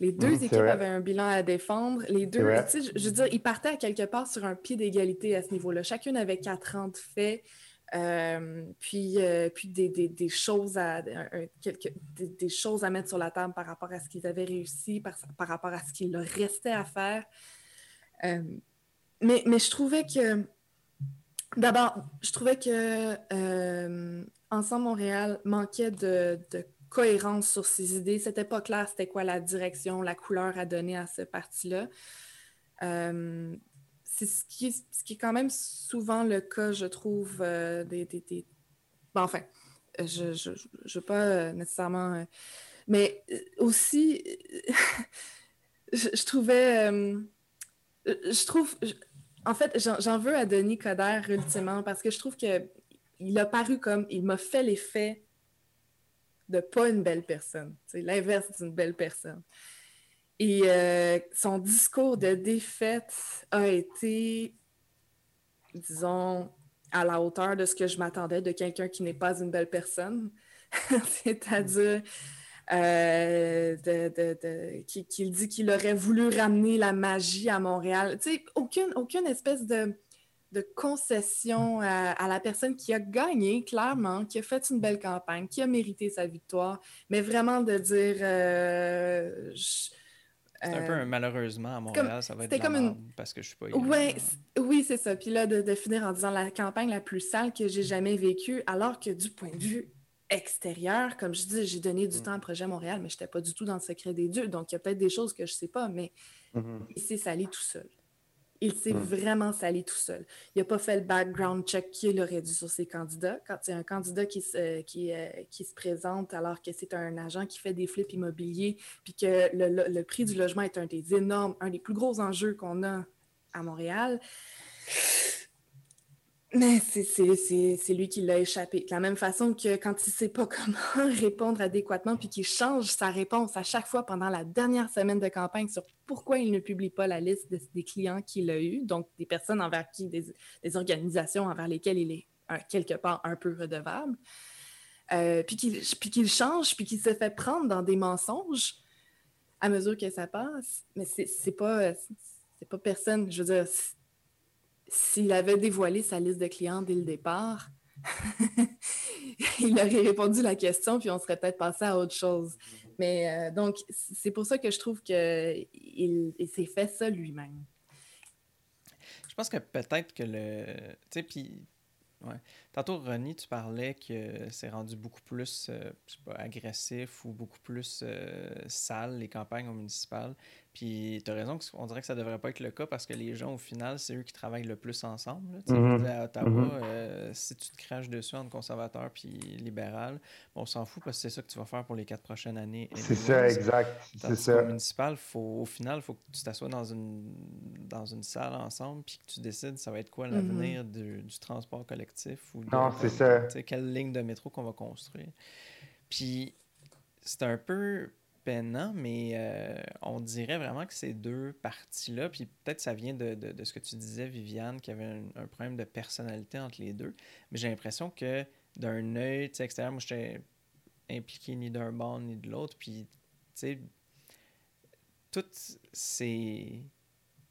Les deux mmh, équipes avaient un bilan à défendre. Les deux, je, je veux dire, ils partaient à quelque part sur un pied d'égalité à ce niveau-là. Chacune avait quatre ans de fait. Euh, puis, euh, puis des, des, des, choses à, quelques, des, choses à mettre sur la table par rapport à ce qu'ils avaient réussi, par, par, rapport à ce qu'il leur restait à faire. Euh, mais, mais je trouvais que, d'abord, je trouvais que Ensemble Montréal manquait de, de cohérence sur ses idées. C'était pas clair c'était quoi la direction, la couleur à donner à ce parti-là? Euh, c'est ce qui, ce qui est quand même souvent le cas, je trouve, euh, enfin, je ne veux pas euh, nécessairement... mais aussi, je, trouvais... je trouve... en fait, j'en veux à Denis Coderre ultimement parce que je trouve que il a paru comme... Il m'a fait l'effet de pas une belle personne. C'est l'inverse d'une belle personne. Et euh, son discours de défaite a été, disons, à la hauteur de ce que je m'attendais de quelqu'un qui n'est pas une belle personne. C'est-à-dire euh, qu'il dit qu'il aurait voulu ramener la magie à Montréal. Tu sais, aucune, aucune espèce de de concession à, la personne qui a gagné, clairement, qui a fait une belle campagne, qui a mérité sa victoire, mais vraiment de dire... Euh, c'est un peu euh, malheureusement à Montréal, ça va être comme une... parce que je suis pas ouais, Oui, c'est ça. Puis là, de, finir en disant la campagne la plus sale que j'ai jamais vécue, alors que du point de vue extérieur, comme je dis, j'ai donné du mm. temps au projet Montréal, mais je n'étais pas du tout dans le secret des dieux. Donc, il y a peut-être des choses que je ne sais pas, mais mm-hmm. il s'est salé tout seul. Il s'est hmm. vraiment salé tout seul. Il n'a pas fait le background check qu'il aurait dû sur ses candidats. Quand il y a un candidat qui se, qui, euh, qui se présente alors que c'est un agent qui fait des flips immobiliers, puis que le, prix du logement est un des énormes, un des plus gros enjeux qu'on a à Montréal, mais c'est lui qui l'a échappé. De la même façon que quand il ne sait pas comment répondre adéquatement, puis qu'il change sa réponse à chaque fois pendant la dernière semaine de campagne sur pourquoi il ne publie pas la liste des clients qu'il a eus, donc des personnes envers qui, des, organisations envers lesquelles il est quelque part un peu redevable, euh, puis qu'il change, puis qu'il se fait prendre dans des mensonges à mesure que ça passe. Mais c'est pas, pas personne, je veux dire s'il avait dévoilé sa liste de clients dès le départ, il aurait répondu la question, puis on serait peut-être passé à autre chose. Mais euh, donc, c'est pour ça que je trouve qu'il il, s'est fait ça lui-même. Je pense que peut-être que le. Tu sais, puis. Ouais. Tantôt, Ronnie, tu parlais que c'est rendu beaucoup plus euh, agressif ou beaucoup plus euh, sale, les campagnes municipales. Puis tu as raison qu'on dirait que ça devrait pas être le cas parce que les gens, au final, c'est eux qui travaillent le plus ensemble. là. Mhm. dire, À Ottawa, Mhm. euh, si tu te craches dessus entre conservateur puis libéral, on s'en fout parce que c'est ça que tu vas faire pour les quatre prochaines années. C'est ça, exact. C'est ça. municipal, faut, au final, il faut que tu t'assoies dans une, dans une salle ensemble puis que tu décides ça va être quoi l'avenir du, du transport collectif ou de- Non, c'est ça. quelle ligne de métro qu'on va construire. Puis c'est un peu peinant, mais euh, on dirait vraiment que ces deux parties-là, puis peut-être ça vient de, de- ce que tu disais, Viviane, qu'il y avait un, problème de personnalité entre les deux, mais j'ai l'impression que d'un œil extérieur, moi, j'étais impliqué ni d'un bord ni de l'autre, puis, tu sais, toutes ces,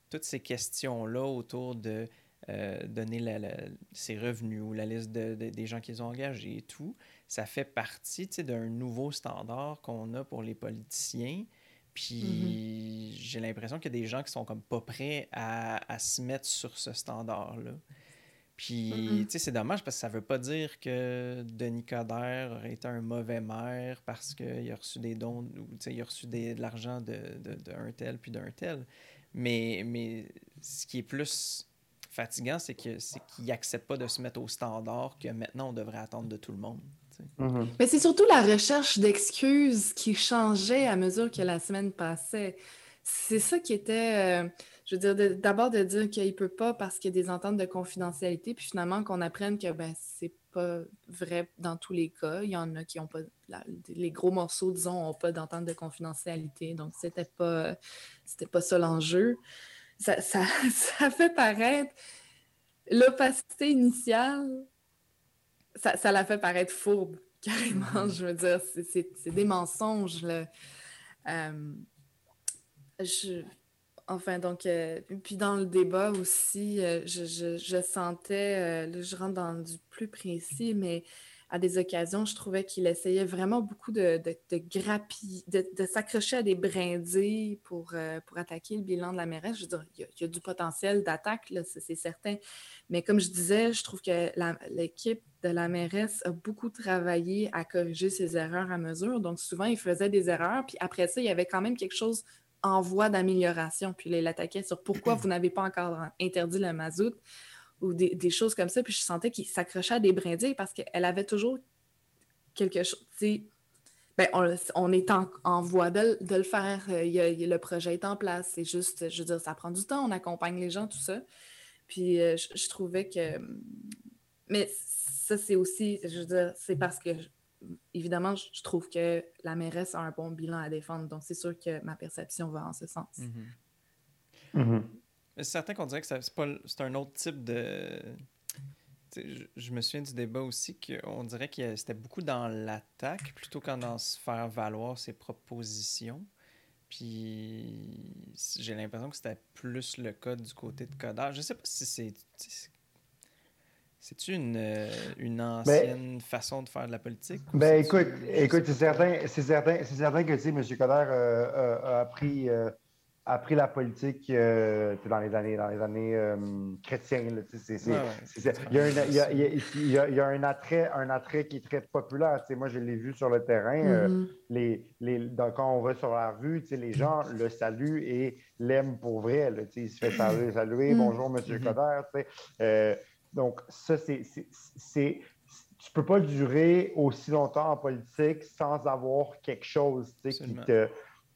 toutes ces questions-là autour de euh, donner la- ses revenus ou la liste de- des gens qu'ils ont engagés et tout, ça fait partie d'un nouveau standard qu'on a pour les politiciens. Puis j'ai l'impression qu'il y a des gens qui sont comme pas prêts à, à se mettre sur ce standard-là. Puis, Mhm. tu sais, c'est dommage parce que ça veut pas dire que Denis Coderre aurait été un mauvais maire parce qu'il a reçu des dons ou, tu sais, il a reçu des- de l'argent de, de, d'un tel puis d'un tel. Mais, mais ce qui est plus fatigant, c'est, qu'il n'accepte pas de se mettre au standard que maintenant on devrait attendre de tout le monde. Mhm. Mais c'est surtout la recherche d'excuses qui changeait à mesure que la semaine passait. C'est ça qui était, euh, je veux dire, de- d'abord de dire qu'il ne peut pas parce qu'il y a des ententes de confidentialité, puis finalement qu'on apprenne que ben, c'est pas vrai dans tous les cas. Il y en a qui n'ont pas, la- les gros morceaux, disons, n'ont pas d'entente de confidentialité, donc c'était pas, c'était pas ça l'enjeu. Ça, ça, ça fait paraître l'opacité initiale ça, ça la fait paraître fourbe, carrément. Je veux dire, c'est- des mensonges. Là. Euh, je- Enfin, donc, euh, puis dans le débat aussi, euh, je, je- je sentais, là, je rentre dans du plus précis, mais à des occasions, je trouvais qu'il essayait vraiment beaucoup de, de, de grappiller, de, de s'accrocher à des brindilles pour, euh, pour attaquer le bilan de la mairesse. Je veux dire, il y a, il y a du potentiel d'attaque, c'est certain. Mais comme je disais, je trouve que l'équipe de la mairesse a beaucoup travaillé à corriger ses erreurs à mesure. Donc, souvent, il faisait des erreurs, puis après ça, il y avait quand même quelque chose en voie d'amélioration. Puis là, il attaquait sur pourquoi vous n'avez pas encore interdit le mazout ou des, des choses comme ça. Puis je sentais qu'il s'accrochait à des brindilles parce qu'elle avait toujours quelque chose. tu sais, Ben, on, on est en, en voie de, de le faire. Euh, il y a- il y a- le projet est en place. C'est juste, je veux dire, ça prend du temps. On accompagne les gens, tout ça. Puis euh, je, je trouvais que. Mais ça, c'est aussi, je veux dire, c'est parce que, évidemment, je, trouve que la mairesse a un bon bilan à défendre. Donc, c'est sûr que ma perception va en ce sens. Mhm. Mhm. Mais C'est certain qu'on dirait que c'est, pas, c'est un autre type de. Je, je me souviens du débat aussi qu'on dirait que c'était beaucoup dans l'attaque plutôt que dans se faire valoir ses propositions. Puis j'ai l'impression que c'était plus le cas du côté de Coder. Je sais pas si c'est. c'est- C'est-tu une, euh, une ancienne façon de faire de la politique? Ben écoute, écoute, c'est certain, que M. Coder euh, euh, a appris, euh, appris la politique euh, dans les années, dans les années euh, chrétiennes. là, tu sais, c'est- c'est- Ouais, ouais, c'est- c'est- il, y a un, il, y a, il y a- il y a- il y a un attrait, un attrait qui est très populaire. moi, je l'ai vu sur le terrain. euh, Mhm. les, les, dans- quand on va sur la rue, les gens le saluent et l'aiment pour vrai. là, il se fait saluer, saluer Mm. bonjour Monsieur Mhm. Coder. Euh, donc, ça, c'est. c'est- c'est- Tu peux pas durer aussi longtemps en politique sans avoir quelque chose qui te,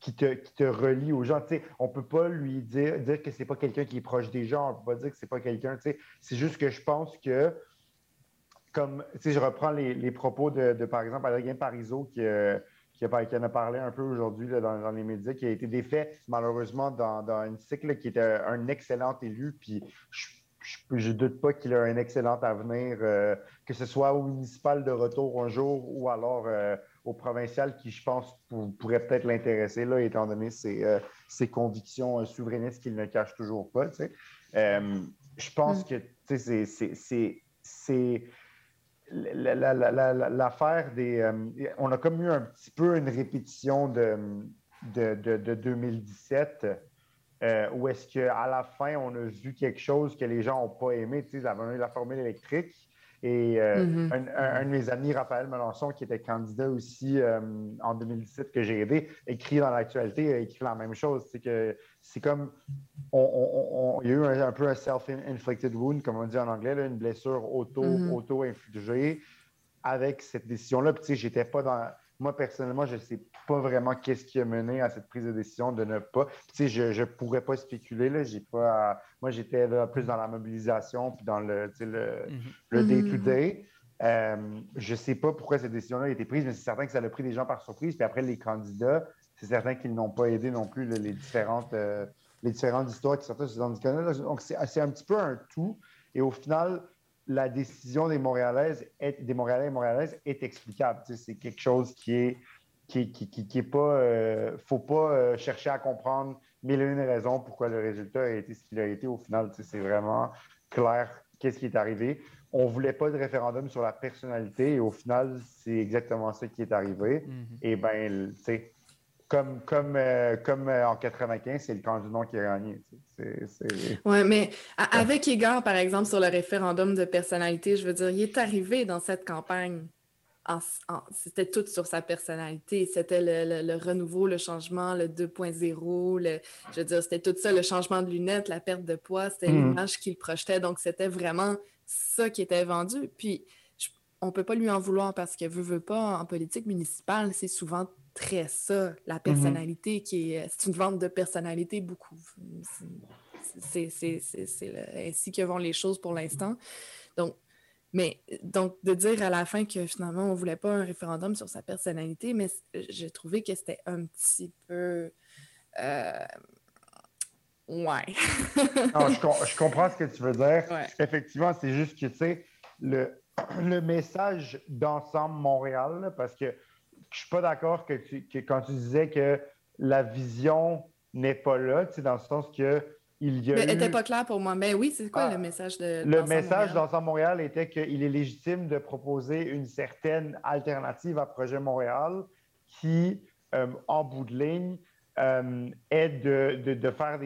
qui, te, qui te relie aux gens. On peut pas lui dire, dire que c'est pas quelqu'un qui est proche des gens, on peut pas dire que c'est pas quelqu'un. C'est juste que je pense que comme, je reprends les, les propos de, de, par exemple, Adrien Parizeau qui, euh, qui, a, qui en a parlé un peu aujourd'hui dans, les médias, qui a été défait malheureusement dans, dans un cycle qui était un excellent élu. Puis je ne doute pas qu'il a un excellent avenir, euh, que ce soit au municipal de retour un jour ou alors euh, au provincial, qui, je pense, pour- pourrait peut-être l'intéresser, là, étant donné ses, euh, ses convictions euh, souverainistes qu'il ne cache toujours pas. tu sais. Euh, je pense que c'est- c'est- c'est- c'est la- la- la- la- la- l'affaire des. on a comme eu un petit peu une répétition de, de, de- de 2017, euh, où est-ce qu'à la fin, on a vu quelque chose que les gens n'ont pas aimé. Tu sais, ils avaient eu la formule électrique. Et euh, mm-hmm. un, de mes amis, Raphaël Melançon, qui était candidat aussi euh, en 2017, que j'ai aidé, écrit dans l'actualité, a écrit la même chose. C'est que c'est comme. On, il y a eu un, peu un self-inflicted wound, comme on dit en anglais, une blessure mm-hmm. auto-infligée avec cette décision-là. Puis, tu sais, j'étais pas dans moi, personnellement, je ne sais pas vraiment qu'est-ce qui a mené à cette prise de décision de ne pas. Tu sais, je ne pourrais pas spéculer. Là. J'ai pas, moi, j'étais plus dans la mobilisation puis dans le, le, day-to-day. Euh, je ne sais pas pourquoi cette décision-là a été prise, mais c'est certain que ça a pris des gens par surprise. Puis après, les candidats, c'est certain qu'ils n'ont pas aidé non plus les, différentes, euh, les différentes histoires qui sortaient sur ces Donc, c'est un petit peu un tout. Et au final, la décision des Montréalaises, est, des Montréalais et Montréalaises est explicable. c'est quelque chose qui est qui, qui, est pas. Euh, faut pas euh, chercher à comprendre mille et une raisons pourquoi le résultat a été ce qu'il a été. Au final, c'est vraiment clair qu'est-ce qui est arrivé. On voulait pas de référendum sur la personnalité et au final, c'est exactement ça qui est arrivé. Mm-hmm. Et bien, tu sais, comme, comme, euh, comme euh, en 95, c'est le camp du non qui a gagné. Oui, mais avec Igor, par exemple, sur le référendum de personnalité, je veux dire, il est arrivé dans cette campagne. C'était tout sur sa personnalité. C'était le, renouveau, le changement, le 2.0. Je veux dire, c'était tout ça, le changement de lunettes, la perte de poids, c'était mm. l'image qu'il projetait. Donc, c'était vraiment ça qui était vendu. Puis, on ne peut pas lui en vouloir parce que veut, veut pas, en politique municipale, c'est souvent très ça, la mm-hmm. personnalité, qui est, c'est une vente de personnalité beaucoup. C'est, ainsi que vont les choses pour l'instant. Donc, mais donc, de dire à la fin que finalement, on ne voulait pas un référendum sur sa personnalité, mais j'ai trouvé que c'était un petit peu. Euh, ouais. non, je, comprends ce que tu veux dire. Effectivement, c'est juste que, tu sais, le, le message d'ensemble Montréal, parce que je suis pas d'accord que, quand tu disais que la vision n'est pas là, dans le sens que il y a Mais n'était pas clair pour moi. Mais oui, c'est quoi ah, le message de Le message d'Ensemble Montréal était qu'il est légitime de proposer une certaine alternative à Projet Montréal qui, euh, en bout de ligne, euh, est de, faire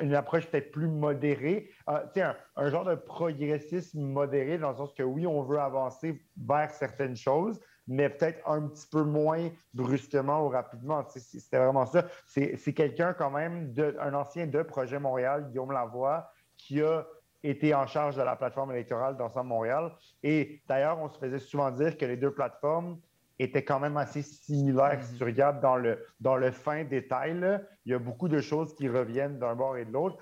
une approche peut-être plus modérée, euh, un, un, genre de progressisme modéré, dans le sens que oui, on veut avancer vers certaines choses, mais peut-être un petit peu moins brusquement ou rapidement. C'était vraiment ça. C'est quelqu'un quand même, de, un ancien de Projet Montréal, Guillaume Lavoie, qui a été en charge de la plateforme électorale d'Ensemble Montréal. Et d'ailleurs, on se faisait souvent dire que les deux plateformes étaient quand même assez similaires. Si tu regardes dans le, dans le fin détail, il y a beaucoup de choses qui reviennent d'un bord et de l'autre.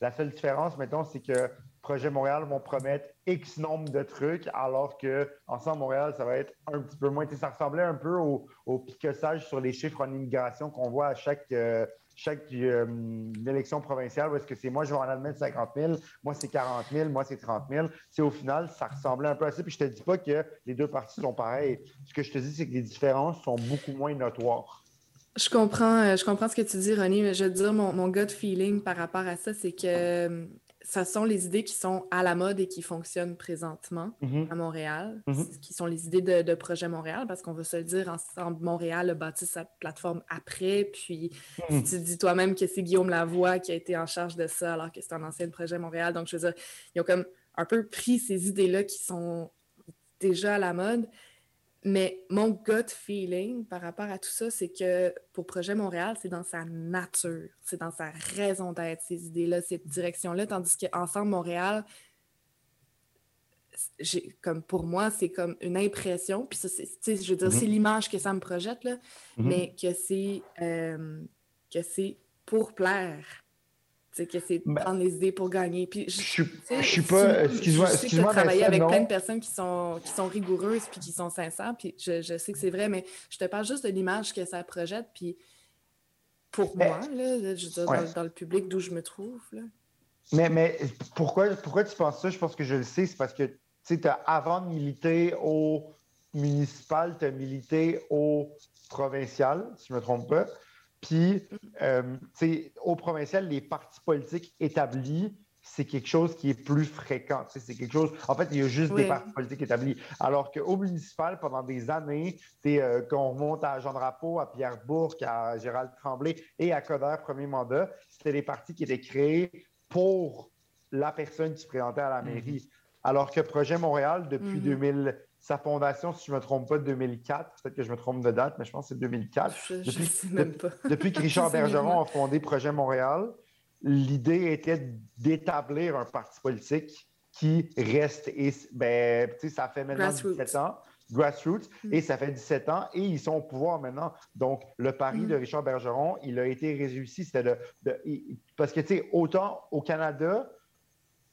La seule différence, mettons, c'est que Projet Montréal vont promettre X nombre de trucs, alors que Ensemble Montréal, ça va être un petit peu moins. ça ressemblait un peu au, au, piquessage sur les chiffres en immigration qu'on voit à chaque, euh, chaque euh, élection provinciale, où est-ce que c'est moi, je vais en admettre 50 000, moi, c'est 40 000, moi, c'est 30 000. C'est au final, ça ressemblait un peu à ça. Puis je te dis pas que les deux parties sont pareilles. Ce que je te dis, c'est que les différences sont beaucoup moins notoires. Je comprends, euh, je comprends ce que tu dis, René, mais je veux dire, mon, mon gut feeling par rapport à ça, c'est que ce sont les idées qui sont à la mode et qui fonctionnent présentement mm-hmm. à Montréal, mm-hmm. qui sont les idées de, Projet Montréal, parce qu'on va se le dire, ensemble, Montréal a bâti sa plateforme après, puis mm. tu dis toi-même que c'est Guillaume Lavoie qui a été en charge de ça, alors que c'est un ancien Projet Montréal. Donc, je veux dire, ils ont comme un peu pris ces idées-là qui sont déjà à la mode, mais mon gut feeling par rapport à tout ça, c'est que pour Projet Montréal, c'est dans sa nature, c'est dans sa raison d'être, ces idées-là, cette direction-là, tandis qu'Ensemble Montréal, comme pour moi, c'est comme une impression, puis ça, je veux dire, c'est mm-hmm. l'image que ça me projette, là, mm-hmm. mais que c'est euh, que c'est pour plaire que c'est ben, prendre les idées pour gagner. Puis je, je, suis pas. Excuse-moi. Je sais travailler avec plein de personnes qui sont, qui sont rigoureuses puis qui sont sincères. Puis je, je sais que c'est vrai, mais je te parle juste de l'image que ça projette. Puis pour moi, là, je dans, le public d'où je me trouve. Là. Mais, mais pourquoi, pourquoi tu penses ça? Je pense que je le sais. C'est parce que tu sais, avant de militer au municipal, tu as milité au provincial, si je ne me trompe pas. Puis, euh, au provincial, les partis politiques établis, c'est quelque chose qui est plus fréquent. C'est quelque chose. En fait, il y a juste des partis politiques établis. Alors qu'au municipal, pendant des années, euh, qu'on remonte à Jean Drapeau, à Pierre Bourque, à Gérald Tremblay et à Coder, premier mandat, c'était des partis qui étaient créés pour la personne qui se présentait à la mairie. Alors que Projet Montréal, depuis Mhm. 2000, sa fondation, si je ne me trompe pas, 2004, peut-être que je me trompe de date, mais je pense que c'est 2004. Je, je Depuis- sais même pas. Depuis que Richard Bergeron a fondé Projet Montréal, l'idée était d'établir un parti politique qui reste, et, ben, tu sais, ça fait maintenant Grassroots. 17 ans, grassroots, Mm. et ça fait 17 ans, et ils sont au pouvoir maintenant. Donc, le pari Mm. de Richard Bergeron, il a été réussi. C'était de, de- il- parce que, tu sais, autant au Canada,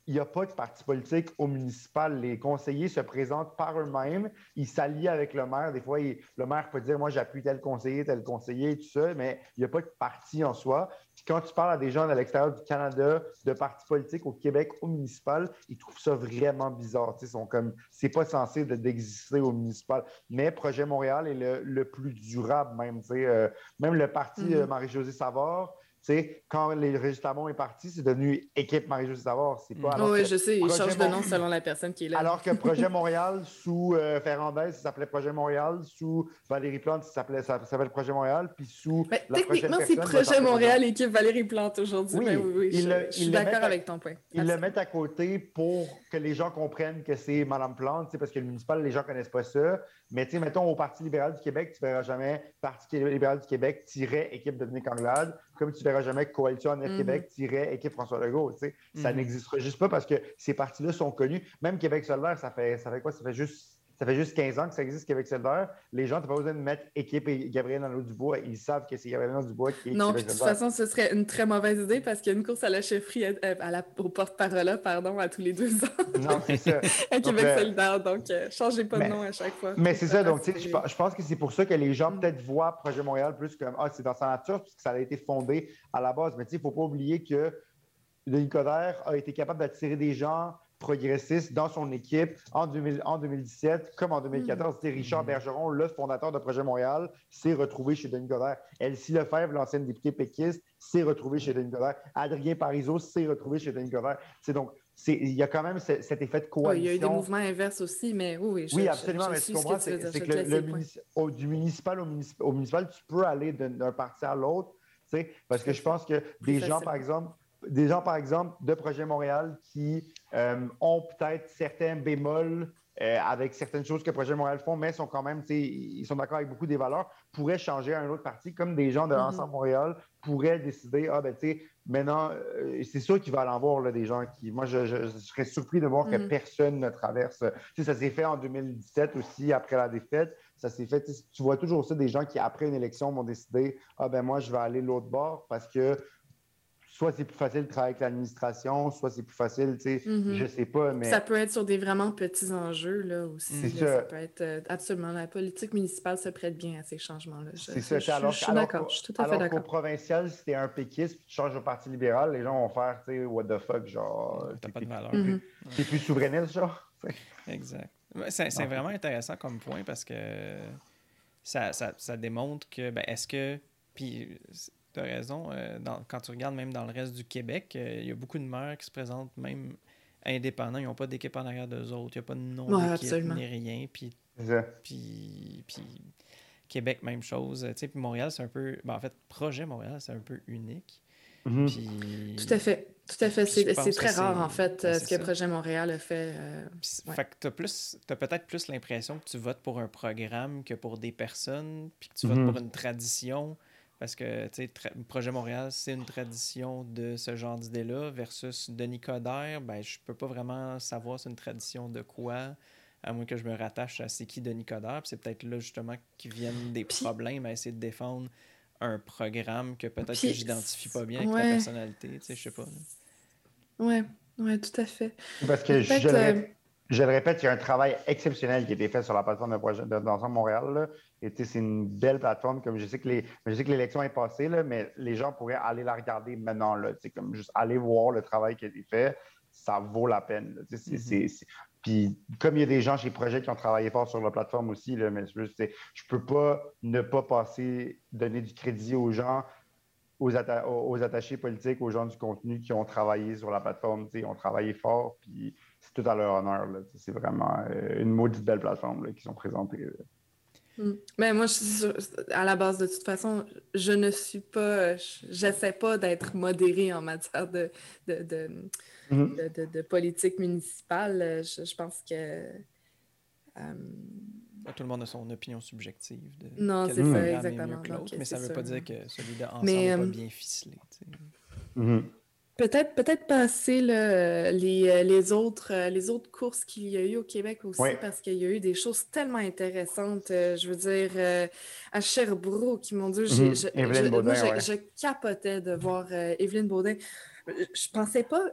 il n'y a pas de parti politique au municipal. Les conseillers se présentent par eux-mêmes. Ils s'allient avec le maire. Des fois, il- le maire peut dire Moi, j'appuie tel conseiller, tel conseiller, tout ça, mais il n'y a pas de parti en soi. Puis quand tu parles à des gens de l'extérieur du Canada, de partis politiques au Québec, au municipal, ils trouvent ça vraiment bizarre. Ils sont comme c'est pas censé de- d'exister au municipal. Mais Projet Montréal est le, le plus durable, même. euh, même le parti euh, Marie-Josée Savard. Sais, quand les Lamont est parti, c'est devenu équipe Marie-Josée Savard. C'est pas alors oui, que- je sais, il change de nom selon la personne qui est là. alors que Projet Montréal, sous euh, Ferrandez, ça s'appelait Projet Montréal. Sous Valérie Plante, ça s'appelait- ça s'appelle Projet Montréal. Puis sous. Mais la techniquement, c'est Projet Montréal, équipe Valérie Plante aujourd'hui. Oui, Mais oui, oui, je, le- je ils suis d'accord à- avec ton point. Ils le mettent à côté pour que les gens comprennent que c'est Madame Plante, parce que le municipal, les gens ne connaissent pas ça. Mais tu sais, mettons, au Parti libéral du Québec, tu ne verras jamais Parti libéral du Québec tiret équipe Dominique Anglade, comme tu ne verras jamais Coalition en Mhm. Québec équipe François Legault. tu sais. Ça Mhm. n'existera juste pas parce que ces partis-là sont connus. Même Québec solidaire, ça fait, ça fait quoi? Ça fait juste. Ça fait juste 15 ans que ça existe, Québec solidaire. Les gens, tu n'as pas besoin de mettre équipe et Gabriel Nadeau-Dubois. Ils savent que c'est Gabriel Nadeau-Dubois qui est Non, puis de toute façon, ce serait une très mauvaise idée parce qu'il y a une course à la chefferie à, à la, au porte-parole, pardon, à tous les deux ans Non, c'est ça. à Québec euh, solidaire. Donc, euh, changez pas mais- de nom à chaque fois. Mais c'est ça, donc tu sais, je pense que c'est pour ça que les gens Mm. peut-être voient Projet Montréal plus comme Ah, c'est dans sa nature, puisque ça a été fondé à la base. Mais tu sais, il ne faut pas oublier que Denis Coderre a été capable d'attirer des gens progressistes dans son équipe en, 2000 en 2017 comme en 2014. Tu sais, Richard Mm. Bergeron, le fondateur de Projet Montréal, s'est retrouvé chez Denis Coderre. Elsie Lefebvre, l'ancienne députée péquiste, s'est retrouvée chez Denis Coderre. Adrien Parizeau s'est retrouvé chez Denis Coderre. Tu sais, donc, c'est- il y a quand même ce- cet effet de coalition. il y a eu des mouvements inverses aussi, mais oui, oui. je- Oui, je- absolument, je mais tu comprends, tu veux c'est c'est Je que le, munici- au- du municipal au, munici- au municipal, tu peux aller d'un parti à l'autre, tu sais, parce que je pense que des gens, par exemple, des gens, par exemple, de Projet Montréal qui ont peut-être certains bémols euh, avec certaines choses que Projet Montréal font, mais sont quand même, ils sont d'accord avec beaucoup des valeurs, pourraient changer à un autre parti, comme des gens de Mhm. Ensemble Montréal pourraient décider, ah ben tu sais, maintenant, euh, c'est sûr qu'il va en voir là, des gens qui, moi, je, je- je serais surpris de voir que Mhm. personne ne traverse. Tu sais, ça s'est fait en 2017 aussi, après la défaite. Ça s'est fait, tu vois toujours ça, des gens qui, après une élection, vont décider, ah ben moi, je vais aller l'autre bord parce que soit c'est plus facile de travailler avec l'administration, soit c'est plus facile, tu sais, Mhm. je sais pas, mais... Ça peut être sur des vraiment petits enjeux là aussi. C'est là. ça. Ça peut être euh, absolument la politique municipale se prête bien à ces changements-là. Je, C'est ça. je- je- alors, je suis alors d'accord. Je suis tout à fait alors qu'au d'accord. provincial, si t'es un péquiste puis tu changes au Parti libéral, les gens vont faire, tu sais, what the fuck, genre... T'as t'es pas de plus- valeur. t'es plus- Mhm. T'es plus souverainiste, genre? Exact. C'est c'est vraiment intéressant comme point parce que ça, ça, ça démontre que, ben, est-ce que, puis tu as raison, euh, dans- quand tu regardes même dans le reste du Québec, euh, il y a beaucoup de maires qui se présentent même indépendants, ils n'ont pas d'équipe en arrière d'eux autres, il n'y a pas de nom Ouais, ni rien, puis, puis, puis Québec, même chose. Tu sais, puis Montréal, c'est un peu, ben, en fait, projet Montréal, c'est un peu unique. Mhm. Puis, Tout à fait. Tout à fait. C'est très c'est- rare, en fait, ben, euh, ce que ça. Projet Montréal a fait. euh, Ouais. Fait que t'as plus, t'as peut-être plus l'impression que tu votes pour un programme que pour des personnes, puis que tu votes pour une tradition, parce que, tu sais, Projet Montréal, c'est une tradition de ce genre d'idée-là, versus Denis Coderre, ben, je peux pas vraiment savoir c'est une tradition de quoi, à moins que je me rattache à c'est qui Denis Coderre, puis c'est peut-être là, justement, qu'ils viennent des problèmes à essayer de défendre un programme que peut-être que j'identifie pas bien avec ta ouais. personnalité, tu sais, je sais pas. là. Ouais, ouais, tout à fait. Parce que je, Peut-être, je euh, je le répète, il y a un travail exceptionnel qui a été fait sur la plateforme de projet de- d'Ensemble Montréal. là. Et c'est une belle plateforme. Comme je sais que les, je sais que l'élection est passée, là, mais les gens pourraient aller la regarder maintenant. Là, comme juste aller voir le travail qui a été fait, ça vaut la peine. là. Tu sais, c'est- c'est- c'est- Puis comme il y a des gens chez Projet qui ont travaillé fort sur la plateforme aussi, là, mais je peux pas ne pas passer, donner du crédit aux gens aux, atta- aux- aux attachés politiques, aux gens du contenu qui ont travaillé sur la plateforme, ils ont travaillé fort, puis c'est tout à leur honneur. là. C'est vraiment euh, une maudite belle plateforme qu'ils ont présentée. Mm. Mais moi, je à la base, de toute façon, je ne suis pas, j'essaie pas d'être modérée en matière de, de, mm-hmm. de, politique municipale. Je, pense que. Euh, tout le monde a son opinion subjective. De non, c'est ça, exactement. mais ça ne veut pas dire que celui-là ensemble n'est pas euh, bien ficelé. Mm-hmm. Peut-être peut-être passer le, les, euh, les, autres, euh, les autres courses qu'il y a eu au Québec aussi, parce qu'il y a eu des choses tellement intéressantes. Euh, je veux dire, à Sherbrooke, mon Dieu, mhm. je, capotais de voir Evelyne Baudin. Je pensais pas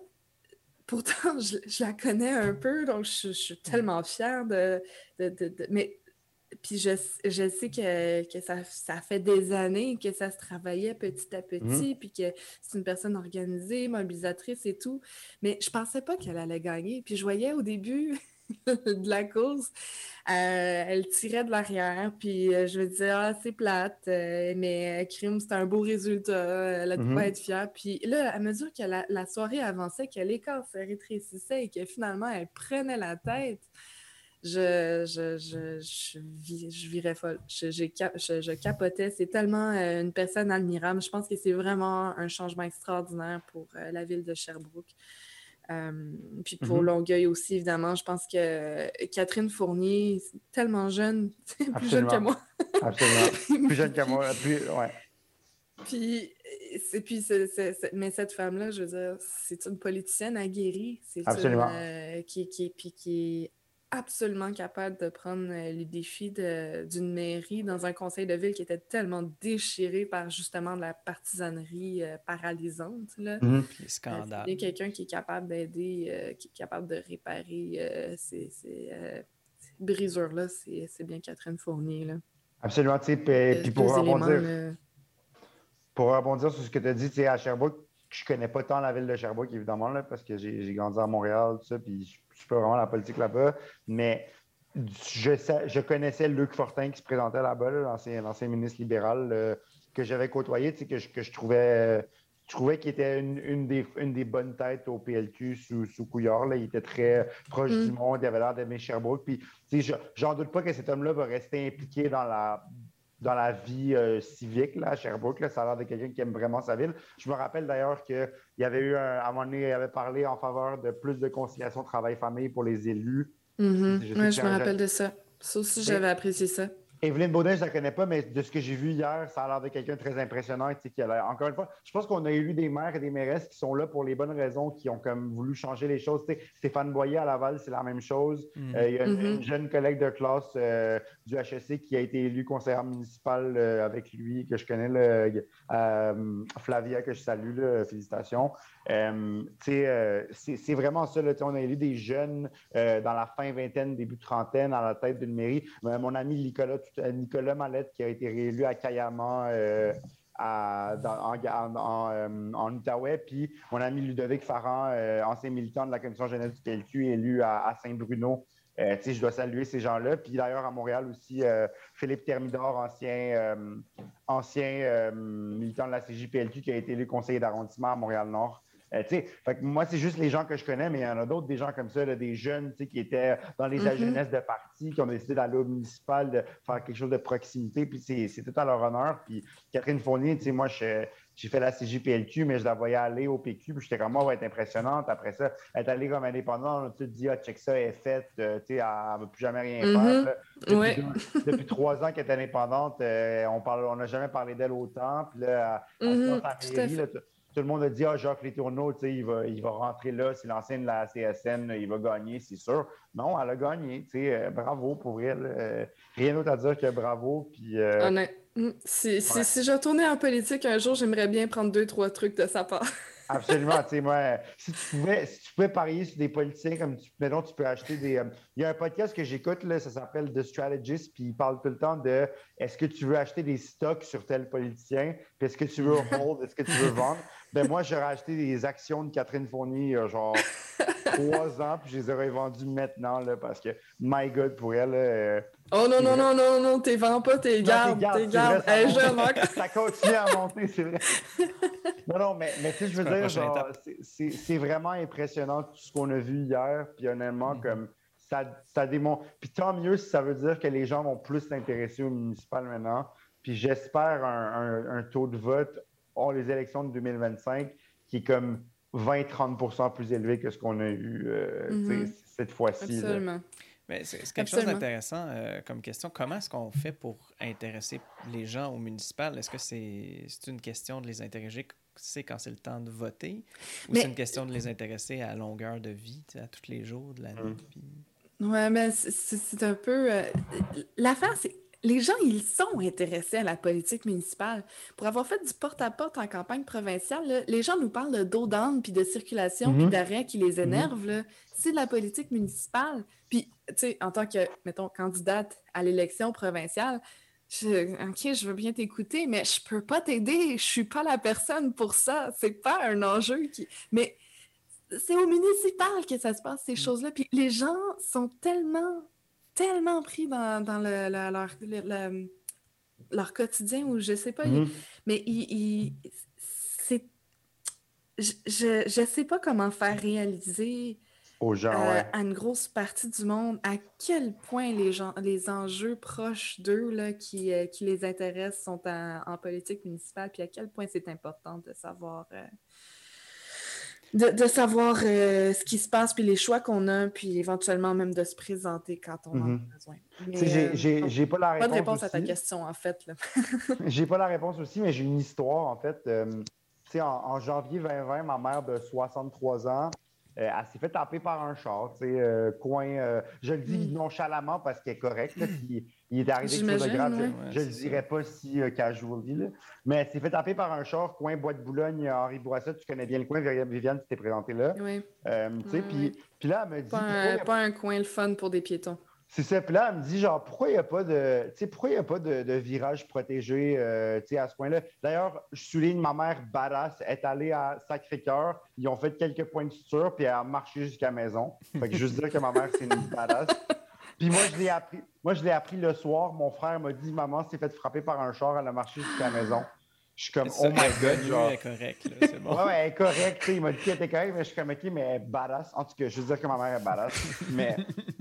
pourtant, je, la connais un peu, donc je, suis tellement fière de, de, de, Mais puis je, je, sais que, que ça, ça, fait des années que ça se travaillait petit à mmh. petit, puis que c'est une personne organisée, mobilisatrice et tout. Mais je pensais pas qu'elle allait gagner. Puis je voyais au début de la course, euh, elle tirait de l'arrière, puis euh, je me disais, ah, c'est plate, euh, mais crime, c'est un beau résultat, elle a de quoi mmh être fière. Puis là, à mesure que la, la soirée avançait, que l'écart se rétrécissait et que finalement elle prenait la tête, je, je, je, je, je virais folle. Je, je, capotais. C'est tellement euh, une personne admirable. Je pense que c'est vraiment un changement extraordinaire pour euh, la ville de Sherbrooke. Euh, puis pour mm-hmm. Longueuil aussi, évidemment, je pense que Catherine Fournier, tellement jeune, plus jeune que moi. Absolument. plus jeune que moi. Plus, ouais. Puis, puis mais cette femme-là, je veux dire, c'est une politicienne aguerrie. C'est une, qui, qui, puis qui est absolument capable de prendre euh, les défis d'une mairie dans un conseil de ville qui était tellement déchiré par justement de la partisanerie euh, paralysante. Là. Mmh. Il y a quelqu'un qui est capable d'aider, euh, qui est capable de réparer ces, brisures-là, c'est bien Catherine Fournier. Là. Absolument. Puis pour rebondir, pour rebondir sur ce que tu as dit, à Sherbrooke, je connais pas tant la ville de Sherbrooke, évidemment, là, parce que j'ai grandi à Montréal, tout ça, puis je fais vraiment la politique là-bas, mais je, je connaissais Luc Fortin qui se présentait là-bas, l'ancien ministre libéral euh, que j'avais côtoyé, que je, que je trouvais, je trouvais qu'il était une, des, une des bonnes têtes au PLQ sous, sous Couillard. Là. Il était très proche du mm. monde, il avait l'air d'aimer Sherbrooke. Puis, j'en doute pas que cet homme-là va rester impliqué dans la, dans la vie euh, civique là, à Sherbrooke. Là. Ça a l'air de quelqu'un qui aime vraiment sa ville. Je me rappelle d'ailleurs qu'il y avait eu, un, à un moment donné, il avait parlé en faveur de plus de conciliation travail-famille pour les élus. Mm-hmm. Oui, je me rappelle de ça. Ça aussi, j'avais apprécié ça. Evelyne Baudin, je ne la connais pas, mais de ce que j'ai vu hier, ça a l'air de quelqu'un de très impressionnant. Qui a encore une fois, je pense qu'on a eu des maires et des mairesses qui sont là pour les bonnes raisons, qui ont comme voulu changer les choses. Stéphane Boyer à Laval, c'est la même chose. Mm. Euh, il y a une, mm-hmm. jeune collègue de classe euh, du HEC qui a été élu conseillère municipal euh, avec lui, que je connais, le, Flavia, que je salue. félicitations. C'est vraiment ça. On a élu des jeunes dans la fin vingtaine, début trentaine, à la tête d'une mairie. mon ami Nicolas Nicolas Mallette qui a été réélu à Kayama euh, en, Outaouais, puis mon ami Ludovic Farran, euh, ancien militant de la commission jeunesse du PLQ, élu à, Saint-Bruno. Euh, je dois saluer ces gens-là. Puis d'ailleurs, à Montréal aussi, Philippe Thermidor, ancien, ancien militant de la CJPLQ, qui a été élu conseiller d'arrondissement à Montréal-Nord. Euh, moi, c'est juste les gens que je connais, mais il y en a d'autres, des gens comme ça, des jeunes qui étaient dans les mm jeunesse de parti, qui ont décidé d'aller au municipal, de faire quelque chose de proximité, puis c'est tout à leur honneur. Puis Catherine Fournier, moi, j'ai fait la CJPLQ, mais je la voyais aller au PQ, puis j'étais comme, moi, va être impressionnante. Après ça, elle est allée comme indépendante, on a tout dit, ah, check ça, elle est faite, euh, tu sais, elle ne va plus jamais rien mm-hmm. faire. Depuis, trois ans qu'elle est indépendante, euh, on n'a jamais parlé d'elle autant, puis là, elle, mm tout le monde a dit Ah, Jacques Letourneau, il va, il va rentrer là, c'est l'ancien de la CSN, il va gagner, c'est sûr. Non, elle a gagné. Euh, bravo pour elle. Euh, rien d'autre à dire que bravo. Puis, euh, mm, Si, si, je retournais en politique un jour, j'aimerais bien prendre deux, trois trucs de sa part. Absolument. moi, si tu, pouvais, si tu pouvais parier sur des politiciens, comme tu, mettons, tu peux acheter des. il y a un podcast que j'écoute, ça s'appelle The Strategist, puis il parle tout le temps de est-ce que tu veux acheter des stocks sur tel politicien, puis est-ce que tu veux hold, est-ce que tu veux vendre? Ben moi, j'aurais acheté des actions de Catherine Fournier il y a genre trois ans, puis je les aurais vendues maintenant, là, parce que, my God, pour elle. Euh, oh non, non, non, non, non, t'es vends pas, t'es garde, t'es garde. ça continue à monter, c'est vrai. Non, non, mais, mais tu sais, je veux dire, genre, c'est vraiment impressionnant tout ce qu'on a vu hier, puis honnêtement, mm-hmm. comme ça, ça démontre. Puis tant mieux si ça veut dire que les gens vont plus s'intéresser au municipal maintenant. Puis j'espère un, taux de vote hors les élections de 2025 qui est comme 20-30% plus élevé que ce qu'on a eu euh, mm-hmm. cette fois-ci. Absolument. C'est quelque chose d'intéressant euh, comme question. Comment est-ce qu'on fait pour intéresser les gens au municipal? Est-ce que c'est une question de les intéresser c'est quand c'est le temps de voter? Ou c'est une question de les intéresser à longueur de vie, à tous les jours de l'année? Oui, Ouais, mais c'est un peu. Euh, l'affaire, c'est les gens, ils sont intéressés à la politique municipale. Pour avoir fait du porte-à-porte en campagne provinciale, les gens nous parlent de dos d'âne, puis de circulation, puis mm-hmm. d'arrêt qui les mm-hmm. énerve. C'est de la politique municipale. Puis, tu sais, en tant que, mettons, candidate à l'élection provinciale, je, OK, je veux bien t'écouter, mais je peux pas t'aider. Je suis pas la personne pour ça. C'est pas un enjeu qui. Mais c'est au municipal que ça se passe, ces mm. choses-là. Puis les gens sont tellement tellement pris dans, leur, quotidien ou je sais pas. Mhm. mais c'est. Je ne sais pas comment faire réaliser aux gens, euh, à une grosse partie du monde à quel point les, gens, les enjeux proches d'eux qui, euh, qui les intéressent sont en, politique municipale, puis à quel point c'est important de savoir. Euh, de, savoir euh, ce qui se passe, puis les choix qu'on a, puis éventuellement même de se présenter quand on en a mhm. besoin. J'ai pas la réponse. Pas de réponse à ta question, en fait. j'ai pas la réponse aussi, mais j'ai une histoire, en fait. Euh, en, en, janvier 2020, ma mère de 63 ans, euh, elle s'est fait taper par un char, tu sais, euh, coin. Euh, je le dis hmm. nonchalamment parce qu'elle est correcte. Il, est arrivé quelque chose de grave. je ne le dirais pas si casually. Là. Mais s'est fait taper par un char, coin Bois de Boulogne, Henri Boissat. Tu connais bien le coin, Viviane, tu t'es présenté là. Oui. tu sais, puis là, elle me dit. Pas pas un coin le fun pour des piétons. C'est ça. Puis là, elle me dit, genre, pourquoi il n'y a pas de, pourquoi il a pas de, virage protégé euh, à ce point-là? D'ailleurs, je souligne, ma mère badass est allée à Sacré-Cœur. Ils ont fait quelques points de suture, puis elle a marché jusqu'à la maison. Fait que juste dire que ma mère, c'est une badass. Puis moi, je l'ai appris. Moi, je l'ai appris le soir. Mon frère m'a dit, maman s'est fait frapper par un char, elle a marché jusqu'à la maison. Je suis comme, oh my god, genre. Elle est correcte, c'est bon. Ouais, elle est correcte. Il m'a dit qu'elle était correcte, mais je suis comme, ok, mais elle est badass. En tout cas, je veux dire que ma mère est badass. mais,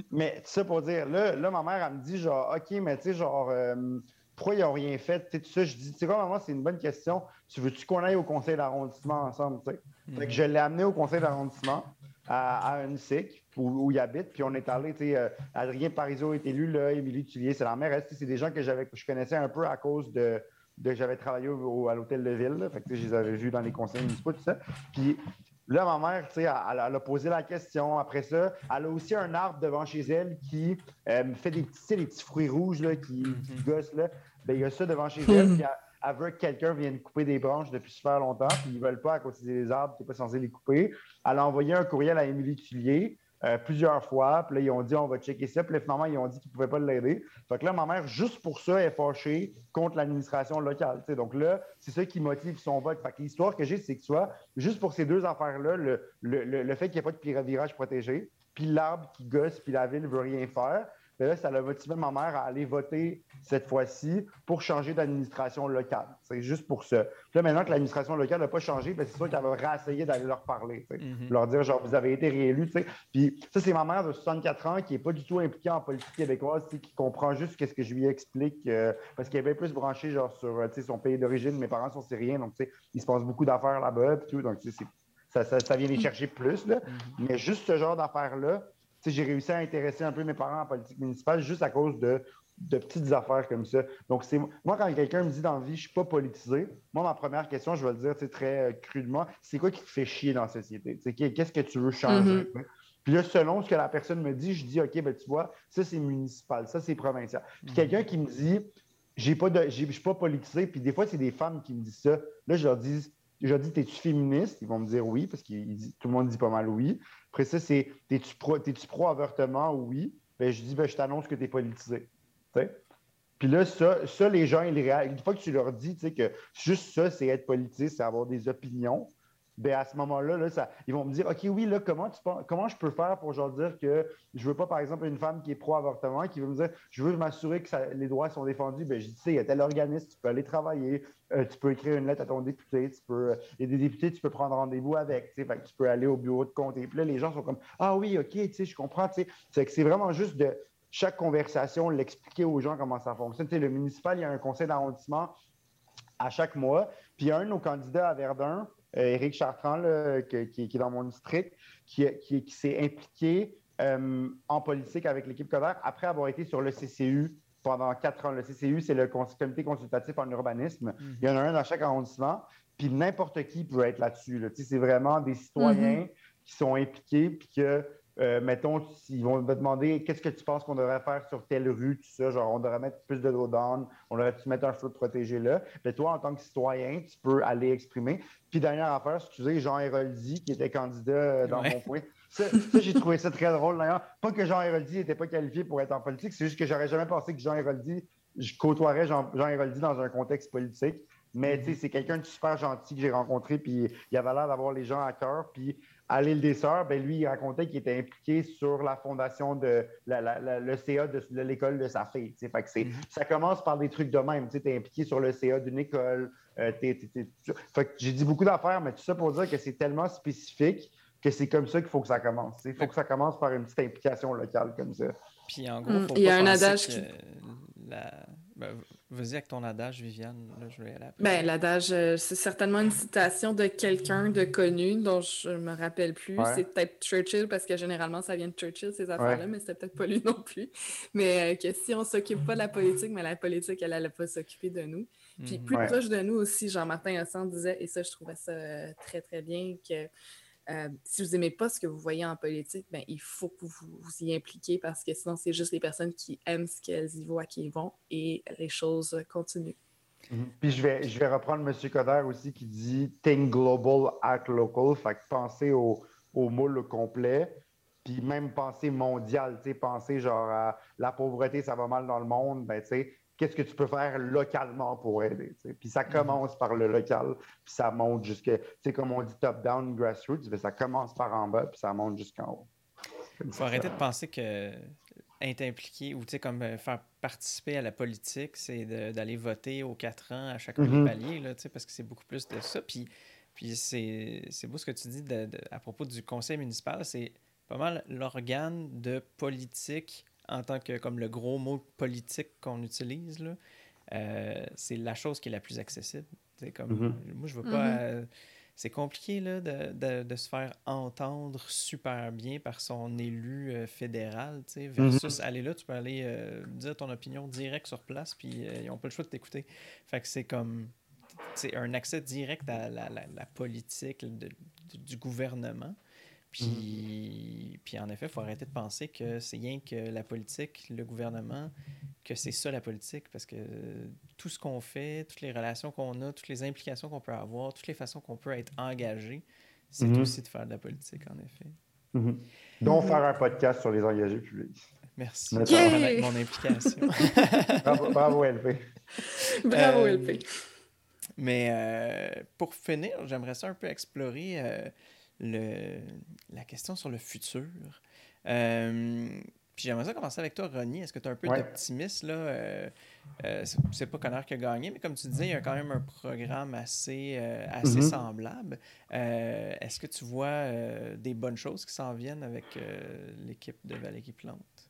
mais ça pour dire, là, là, ma mère, elle me dit, genre, ok, mais tu sais, genre, euh, pourquoi ils n'ont rien fait? Tu sais, tout ça, je dis, tu sais quoi, maman, c'est une bonne question. Tu veux-tu qu'on aille au conseil d'arrondissement ensemble, tu sais? Fait que je l'ai amené au conseil d'arrondissement à, à SIC, où, il habite, puis on est allé, tu sais, euh, Adrien Parizeau est élu, là, Émilie Tullier, c'est la mère. C'est des gens que, je connaissais un peu à cause de j'avais travaillé à l'hôtel de ville. fait que, je les avais vus dans les conseils municipaux, tout ça. Puis là, ma mère, elle, elle, a posé la question. Après ça, elle a aussi un arbre devant chez elle qui euh, fait des petits, les petits fruits rouges là, qui, mm-hmm. gossent. Là. Ben, il y a ça devant chez elle. Puis elle, veut que quelqu'un vienne couper des branches depuis super longtemps. Puis ils ne veulent pas côté des arbres, tu n'es pas censé les couper. Elle a envoyé un courriel à Émilie Tullier. Euh, plusieurs fois. Puis là, ils ont dit, on va checker ça. Puis là, finalement, ils ont dit qu'ils ne pouvaient pas l'aider. Fait que là, ma mère, juste pour ça, est fâchée contre l'administration locale. Donc là, c'est ça qui motive son vote. Fait que l'histoire que j'ai, c'est que vois, juste pour ces deux affaires-là, le, le, fait qu'il n'y ait pas de virage protégé, puis l'arbre qui gosse, puis la ville ne veut rien faire, mais là, ça a motivé ma mère à aller voter cette fois-ci pour changer d'administration locale. C'est juste pour ça. là, maintenant que l'administration locale n'a pas changé, ben, c'est sûr qu'elle va réessayer d'aller leur parler, mm-hmm. leur dire genre, vous avez été réélu. Puis ça, c'est ma mère de 64 ans qui n'est pas du tout impliquée en politique québécoise, qui comprend juste ce que je lui explique, euh, parce qu'elle est bien plus branchée genre, sur euh, son pays d'origine. Mes parents sont syriens, donc il se passe beaucoup d'affaires là-bas. Donc ça, ça, vient les chercher plus. Là. Mm-hmm. Mais juste ce genre d'affaires-là, j'ai réussi à intéresser un peu mes parents en politique municipale juste à cause de, petites affaires comme ça. Donc, c'est moi, quand quelqu'un me dit dans la vie, je suis pas politisé, moi, ma première question, je vais le dire très euh, crudement, c'est quoi qui te fait chier dans la société? Qu'est-ce que tu veux changer? Mm-hmm. Puis là, selon ce que la personne me dit, je dis, OK, ben tu vois, ça, c'est municipal, ça, c'est provincial. Puis mm-hmm. quelqu'un qui me dit, j'ai pas de, je suis pas politisé, puis des fois, c'est des femmes qui me disent ça. Là, je leur dis, je leur dis, es-tu féministe? Ils vont me dire oui, parce que tout le monde dit pas mal oui. Après ça, c'est T'es-tu pro-avortement? oui. Ben, je dis ben, Je t'annonce que tu es politisé. Puis là, ça, ça, les gens, ils Une fois que tu leur dis que juste ça, c'est être politisé, c'est avoir des opinions, ben à ce moment-là, là, ça, ils vont me dire, OK, oui, là, comment, tu, comment je peux faire pour genre dire que je veux pas, par exemple, une femme qui est pro-avortement, qui veut me dire, je veux m'assurer que les droits sont défendus. Ben, je dis, il y a tel organisme, tu peux aller travailler, euh, tu peux écrire une lettre à ton député, tu peux, il y a des députés, tu peux prendre rendez-vous avec, tu sais, tu peux aller au bureau de comté. Puis là, les gens sont comme, ah oui, OK, tu sais, je comprends, tu sais. C'est que c'est vraiment juste de chaque conversation, l'expliquer aux gens comment ça fonctionne. Tu sais, le municipal, il y a un conseil d'arrondissement à chaque mois. Puis il un de nos candidats à Verdun, euh, Éric Chartrand, qui, est dans mon district, qui, s'est impliqué euh, en politique avec l'équipe Coder après avoir été sur le CCU pendant quatre ans. Le CCU, c'est le comité consultatif en urbanisme. Mhm. Il y en a un dans chaque arrondissement. Puis n'importe qui peut être là-dessus. C'est vraiment des citoyens mhm. qui sont impliqués, puis que euh, mettons, ils vont te demander qu'est-ce que tu penses qu'on devrait faire sur telle rue, tout ça. Genre, on devrait mettre plus de down, on devrait mettre un feu protégé là. Mais toi, en tant que citoyen, tu peux aller exprimer. Puis, dernière affaire, excusez, Jean Héroldi, qui était candidat euh, dans mon coin. Ça, j'ai trouvé ça très drôle d'ailleurs. Pas que Jean Héroldi n'était pas qualifié pour être en politique, c'est juste que j'aurais jamais pensé que Jean Héroldi, je côtoierais Jean, Jean Héroldi dans un contexte politique. Mais mm-hmm. c'est quelqu'un de super gentil que j'ai rencontré, puis il avait l'air d'avoir les gens à cœur. Puis à l'île des Sœurs, ben lui, il racontait qu'il était impliqué sur la fondation de le CA de, l'école de sa fille. Fait que mm-hmm. Ça commence par des trucs de même. Tu es impliqué sur le CA d'une école. Euh, j'ai dit beaucoup d'affaires, mais tout ça pour dire que c'est tellement spécifique que c'est comme ça qu'il faut que ça commence. Il faut que ça commence par une petite implication locale comme ça. Puis en gros, mm. il y a un adage qui... Ben, vas-y avec ton adage, Viviane. je vais Ben, l'adage, euh, c'est certainement une citation de quelqu'un de connu dont je ne me rappelle plus. C'est peut-être Churchill, parce que généralement, ça vient de Churchill, ces affaires-là, mais c'était peut-être pas lui non plus. Mais euh, que si on s'occupe pas de la politique, mais la politique, elle n'allait pas s'occuper de nous. Puis mhm. plus proche de nous aussi, Jean-Martin Hassan disait, et ça, je trouvais ça euh, très, très bien, que euh, si vous n'aimez pas ce que vous voyez en politique, ben, il faut que vous vous y impliquiez parce que sinon, c'est juste les personnes qui aiment ce qu'elles y voient qui y vont et les choses continuent. Mhm. Puis je vais, je vais reprendre M. Coder aussi qui dit Think global, act local. Fait que penser au, au moule complet, puis même penser mondial, penser genre à la pauvreté, ça va mal dans le monde, ben, tu sais, qu'est-ce que tu peux faire localement pour aider. Puis ça mhm. commence par le local, puis ça monte jusqu'à, tu sais, comme on dit top-down, grassroots, ben, ça commence par en bas, puis ça monte jusqu'en haut. Il faut arrêter de penser que être impliqué ou tu sais, comme euh, faire participer à la politique, c'est d'aller voter aux quatre ans à chaque mm palier, là, parce que c'est beaucoup plus de ça. Puis, puis c'est beau ce que tu dis à propos du conseil municipal, c'est pas mal l'organe de politique en tant que comme le gros mot politique qu'on utilise, là, euh, c'est la chose qui est la plus accessible. C'est comme, mm-hmm. Moi, je veux pas. Mm-hmm. Euh, c'est compliqué là, de, de, se faire entendre super bien par son élu euh, fédéral, versus mm-hmm. aller là, tu peux aller dire ton opinion direct sur place, puis ils n'ont pas le choix de t'écouter. Fait que c'est comme c'est un accès direct à la, la, politique du gouvernement. Puis, mm. puis en effet, il faut arrêter de penser que c'est rien que la politique, le gouvernement, que c'est ça la politique, parce que tout ce qu'on fait, toutes les relations qu'on a, toutes les implications qu'on peut avoir, toutes les façons qu'on peut être engagé, c'est mm-hmm. aussi de faire de la politique, en effet. Mm-hmm. Donc, faire un podcast sur les engagés publics. Merci pour mon implication. bravo, LP. Bravo, LP. Euh, mais euh, pour finir, j'aimerais ça un peu explorer euh, le, la question sur le futur. Euh, puis j'aimerais ça commencer avec toi, Ronnie. Est-ce que tu as un peu d'optimisme? là? Euh, euh, C'est pas Connor qui a gagné, mais comme tu disais, il y a quand même un programme assez, assez mm-hmm. semblable. Est-ce que tu vois des bonnes choses qui s'en viennent avec l'équipe de Valérie Plante?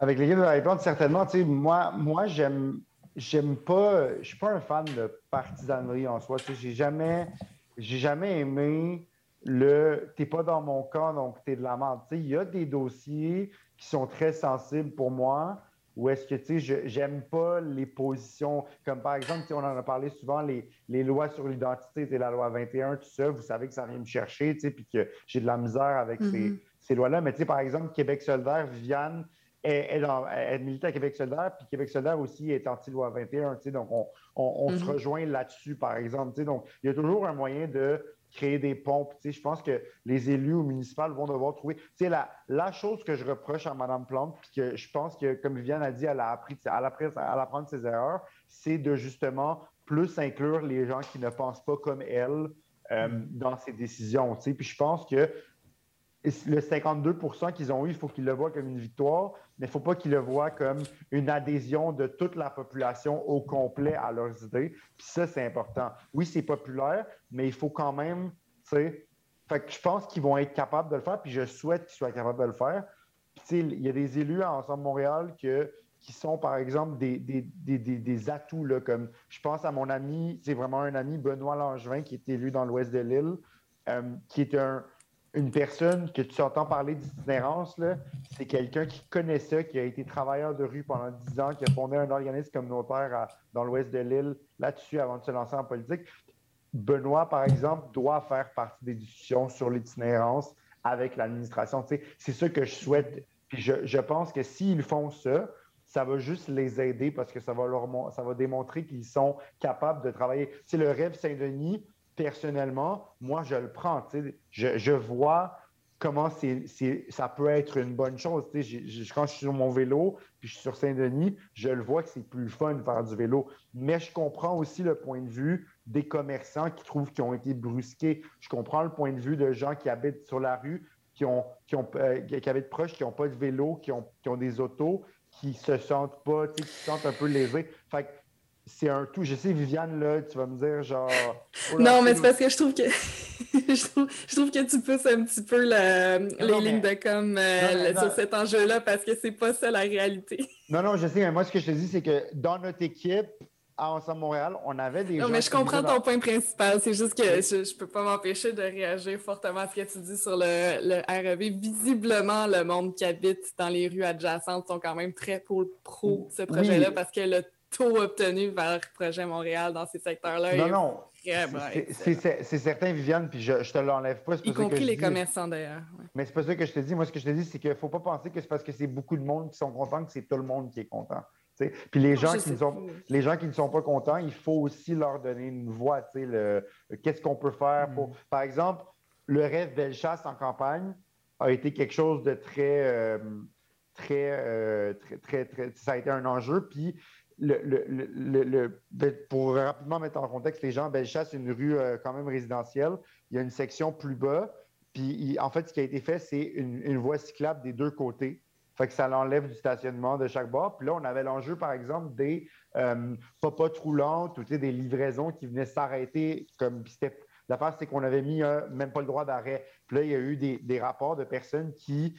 Avec l'équipe de Valérie Plante, certainement. Moi, moi j'aime j'aime pas. Je suis pas un fan de partisanerie en soi. J'ai jamais, j'ai jamais aimé le t'es pas dans mon camp, donc t'es de la merde. Il y a des dossiers qui sont très sensibles pour moi, où est-ce que tu sais, j'aime pas les positions, comme par exemple, on en a parlé souvent, les, les lois sur l'identité, c'est la loi 21, tout ça, vous savez que ça vient me chercher, tu sais, puis que j'ai de la misère avec ces, mm-hmm. ces lois-là. Mais tu sais, par exemple, Québec solidaire, Viviane, est, est, milite à Québec solidaire, puis Québec solidaire aussi est anti-loi 21, tu sais, donc on, on, se mm-hmm. rejoint là-dessus, par exemple, tu sais, donc il y a toujours un moyen de créer des pompes. je pense que les élus au municipal vont devoir trouver. La, la chose que je reproche à Mme Plante, puis que je pense que, comme Viviane a dit, elle a appris, elle a, elle a apprendre ses erreurs, c'est de justement plus inclure les gens qui ne pensent pas comme elle euh, dans ces décisions. Puis je pense que le 52% qu'ils ont eu, il faut qu'ils le voient comme une victoire, mais il ne faut pas qu'ils le voient comme une adhésion de toute la population au complet à leurs idées. Puis ça, c'est important. Oui, c'est populaire, mais il faut quand même, tu sais, je pense qu'ils vont être capables de le faire, puis je souhaite qu'ils soient capables de le faire. Il y a des élus à Ensemble Montréal qui sont, par exemple, des, atouts, comme je pense à mon ami, c'est vraiment un ami, Benoît Langevin, qui est élu dans l'ouest de l'île, euh, qui est un, une personne que tu entends parler d'itinérance, c'est quelqu'un qui connaît ça, qui a été travailleur de rue pendant 10 ans, qui a fondé un organisme communautaire dans l'ouest de l'île là-dessus avant de se lancer en politique. Benoît, par exemple, doit faire partie des discussions sur l'itinérance avec l'administration. c'est ça que je souhaite. Puis je, pense que s'ils font ça, ça va juste les aider parce que ça va, leur, ça va démontrer qu'ils sont capables de travailler. C'est le rêve Saint-Denis, personnellement, moi, je le prends. Je, vois comment ça peut être une bonne chose. quand je suis sur mon vélo, puis je suis sur Saint-Denis, je le vois que c'est plus fun de faire du vélo. Mais je comprends aussi le point de vue des commerçants qui trouvent qu'ils ont été brusqués. Je comprends le point de vue de gens qui habitent sur la rue, qui, ont, qui, euh, habitent proches, qui n'ont pas de vélo, qui ont, qui ont des autos, qui se sentent pas, qui se sentent un peu lésés. Fait c'est un tout. Je sais, Viviane, là, tu vas me dire genre. Oh non, mais c'est parce que je trouve que je, trouve, que tu pousses un petit peu les lignes de com euh, sur cet enjeu-là parce que c'est pas ça la réalité. Non, non, je sais, mais moi, ce que je te dis, c'est que dans notre équipe, à Ensemble Montréal, on avait des. Non, mais je comprends ton point principal. C'est juste que je, ne peux pas m'empêcher de réagir fortement à ce que tu dis sur le, le REV. Visiblement, le monde qui habite dans les rues adjacentes sont quand même très pro, pro ce projet-là parce que le taux obtenu vers Projet Montréal dans ces secteurs-là. Non, non. C'est certain, Viviane, puis je, je te l'enlève pas. Y compris les commerçants d'ailleurs. Mais c'est pas ça que je te dis. Moi, ce que je te dis, c'est qu'il ne faut pas penser que c'est parce que c'est beaucoup de monde qui sont contents que c'est tout le monde qui est content. Puis les gens, qui ne sont, les gens qui ne sont pas contents, il faut aussi leur donner une voix. Qu'est-ce qu'on peut faire pour. Mm. Par exemple, le rêve Bellechasse en campagne a été quelque chose de très. Euh, euh, très, très, très, Ça a été un enjeu. Puis ben, pour rapidement mettre en contexte les gens, Bellechasse, c'est une rue euh, quand même résidentielle. Il y a une section plus bas. Puis, en fait, ce qui a été fait, c'est une, voie cyclable des deux côtés. Fait ça l'enlève du stationnement de chaque bord. Puis là, on avait l'enjeu, par exemple, des euh, popotes roulantes ou des livraisons qui venaient s'arrêter. Comme L'affaire, c'est qu'on avait mis même pas le droit d'arrêt. Puis là, il y a eu des rapports de personnes qui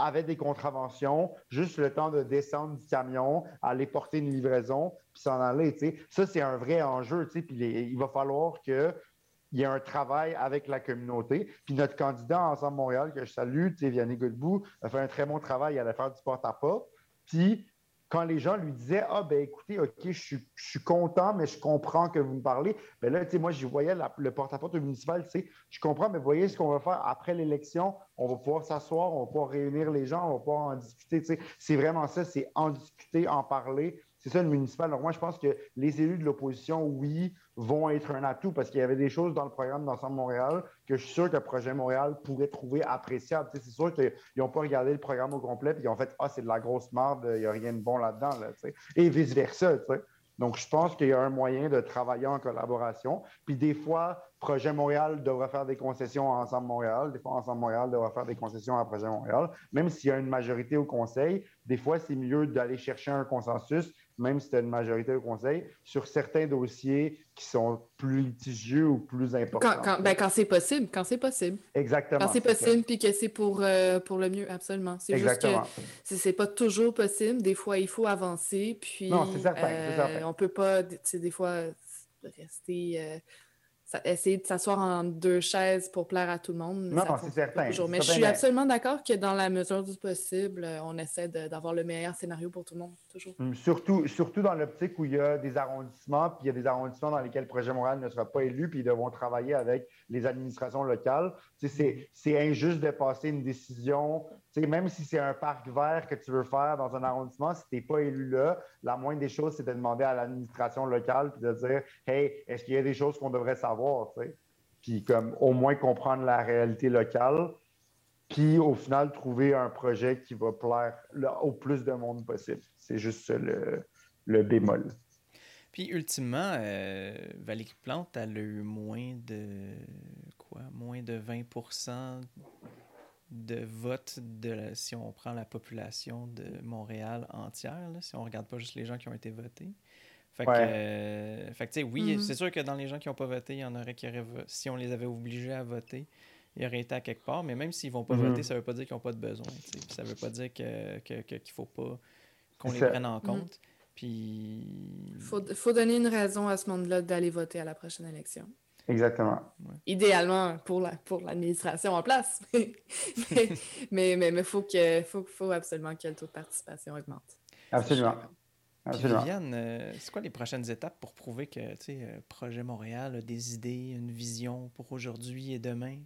avaient des contraventions, juste le temps de descendre du camion, aller porter une livraison, puis s'en aller. Ça, c'est un vrai enjeu. Puis il va falloir qu'il y ait un travail avec la communauté. Puis notre candidat Ensemble Montréal, que je salue, Vianney Godbout, a fait un très bon travail à faire du porte-à-porte. Puis quand les gens lui disaient Ah, ben écoutez, OK, je suis, content, mais je comprends que vous me parlez. Ben là, tu sais, moi, je voyais le porte-à-porte municipal, tu sais, je comprends, mais voyez ce qu'on va faire après l'élection. On va pouvoir s'asseoir, on va pouvoir réunir les gens, on va pouvoir en discuter. Tu sais, c'est vraiment ça, c'est en discuter, en parler. C'est ça le municipal. Alors moi, je pense que les élus de l'opposition, oui, vont être un atout parce qu'il y avait des choses dans le programme d'Ensemble Montréal que je suis sûr que projet Montréal pourrait trouver appréciable. c'est sûr qu'ils n'ont pas regardé le programme au complet et ils ont fait Ah, c'est de la grosse merde, il n'y a rien de bon là-dedans. et vice-versa. Donc, je pense qu'il y a un moyen de travailler en collaboration. Puis des fois, Projet Montréal devra faire des concessions à Ensemble Montréal. Des fois, Ensemble Montréal devra faire des concessions à Projet Montréal. Même s'il y a une majorité au conseil, des fois, c'est mieux d'aller chercher un consensus même si tu as une majorité au conseil, sur certains dossiers qui sont plus litigieux ou plus importants. Quand, ben, quand c'est possible, quand c'est possible. Exactement. Quand c'est possible, puis que c'est pour, euh, pour le mieux, absolument. C'est juste que c'est pas toujours possible. Des fois, il faut avancer, puis... Non, c'est certain, euh, On peut pas, des fois, rester... Euh, essayer de s'asseoir en deux chaises pour plaire à tout le monde. Non, c'est certain. Mais je suis absolument d'accord que dans la mesure du possible, euh, on essaie d'avoir le meilleur scénario pour tout le monde, toujours. Hum, surtout, surtout dans l'optique où il y a des arrondissements, puis il y a des arrondissements dans lesquels le projet Montréal ne sera pas élu, puis ils devront travailler avec les administrations locales. C'est injuste de passer une décision, même si c'est un parc vert que tu veux faire dans un arrondissement, si tu n'es pas élu là, la moindre des choses, c'est de demander à l'administration locale, puis de dire, hey, est-ce qu'il y a des choses qu'on devrait savoir? Puis comme au moins comprendre la réalité locale, puis au final trouver un projet qui va plaire au plus de monde possible. C'est juste le, bémol. Puis ultimement, euh, Plante, a eu moins de quoi? Moins de 20 de vote de si on prend la population de Montréal entière, là, si on regarde pas juste les gens qui ont été votés. Fait que, euh, fait que tu sais, oui, Mhm. c'est sûr que dans les gens qui n'ont pas voté, il y en aurait qui auraient si on les avait obligés à voter, ils auraient été à quelque part. Mais même s'ils vont pas Mhm. voter, ça veut pas dire qu'ils n'ont pas de besoin. tu sais. Puis ça veut pas dire que, que, que- qu'il faut pas qu'on les prenne en Mhm. compte. Puis. Il faut, faut donner une raison à ce monde-là d'aller voter à la prochaine élection. Exactement. Idéalement pour la pour l'administration en place. mais mais, mais, mais faut que faut, faut absolument que le taux de participation augmente. Absolument. Puis Absolument. Viviane, euh, c'est quoi les prochaines étapes pour prouver que tu sais, euh, Projet Montréal a des idées, une vision pour aujourd'hui et demain?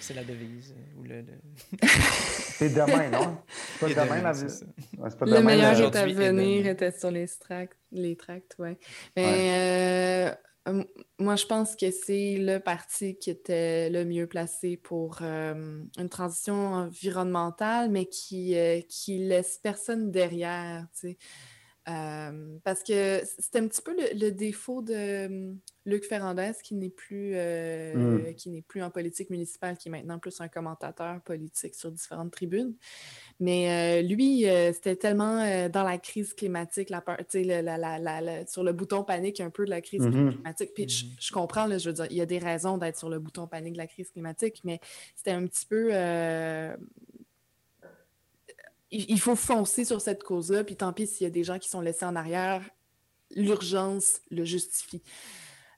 C'est la devise euh, ou le. le- C'est demain, non? C'est pas Et demain, demain, la c'est vie. ça. Ouais, c'est pas Le demain, meilleur est à venir était sur les tracts, les tracts, ouais. Mais euh, moi, je pense que c'est le parti qui était le mieux placé pour une transition environnementale, mais qui, euh, laisse personne derrière. Euh, parce que c'était un petit peu le, le défaut de euh, Luc Ferrandez qui n'est plus euh, Mm. qui n'est plus en politique municipale, qui est maintenant plus un commentateur politique sur différentes tribunes. Mais euh, lui, euh, c'était tellement euh, dans la crise climatique, la peur, tu sais, le- la- la- la- la- sur le bouton panique un peu de la crise Mhm. climatique. Puis je, Mhm. je comprends, là, je veux dire, il y a des raisons d'être sur le bouton panique de la crise climatique, mais c'était un petit peu. Il, faut foncer sur cette cause-là, puis tant pis s'il y a des gens qui sont laissés en arrière, l'urgence le justifie.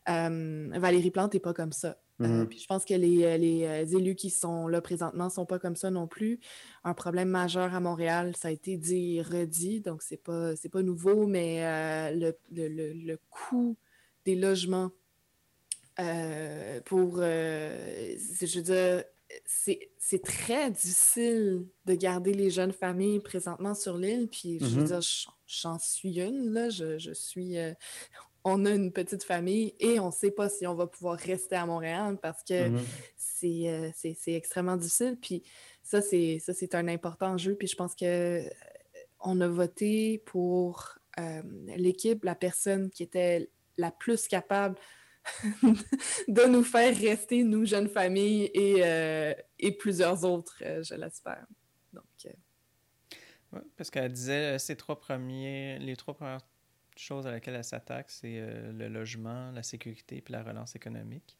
Euh, Valérie Plante n'est pas comme ça. Euh, Mhm. puis je pense que les, euh, les, élus qui sont là présentement ne sont pas comme ça non plus. Un problème majeur à Montréal, ça a été dit et redit, donc c'est pas, c'est pas nouveau, mais euh, le, le, le- le coût des logements pour. je veux dire, c'est, très difficile de garder les jeunes familles présentement sur l'île. Puis, je veux Mhm. dire, j'en- suis une, là. Je, je suis. euh, on a une petite famille et on ne sait pas si on va pouvoir rester à Montréal parce que Mhm. c'est, euh, c'est, extrêmement difficile. Puis ça, c'est, ça, c'est un important jeu. Puis je pense que euh, on a voté pour euh, l'équipe, la personne qui était la plus capable de nous faire rester, nous, jeunes familles, et, euh, et plusieurs autres, euh, je l'espère. Donc, euh, Ouais, parce qu'elle disait ces trois premiers, les trois premières choses à laquelle elle s'attaque, c'est euh, le logement, la sécurité puis la relance économique.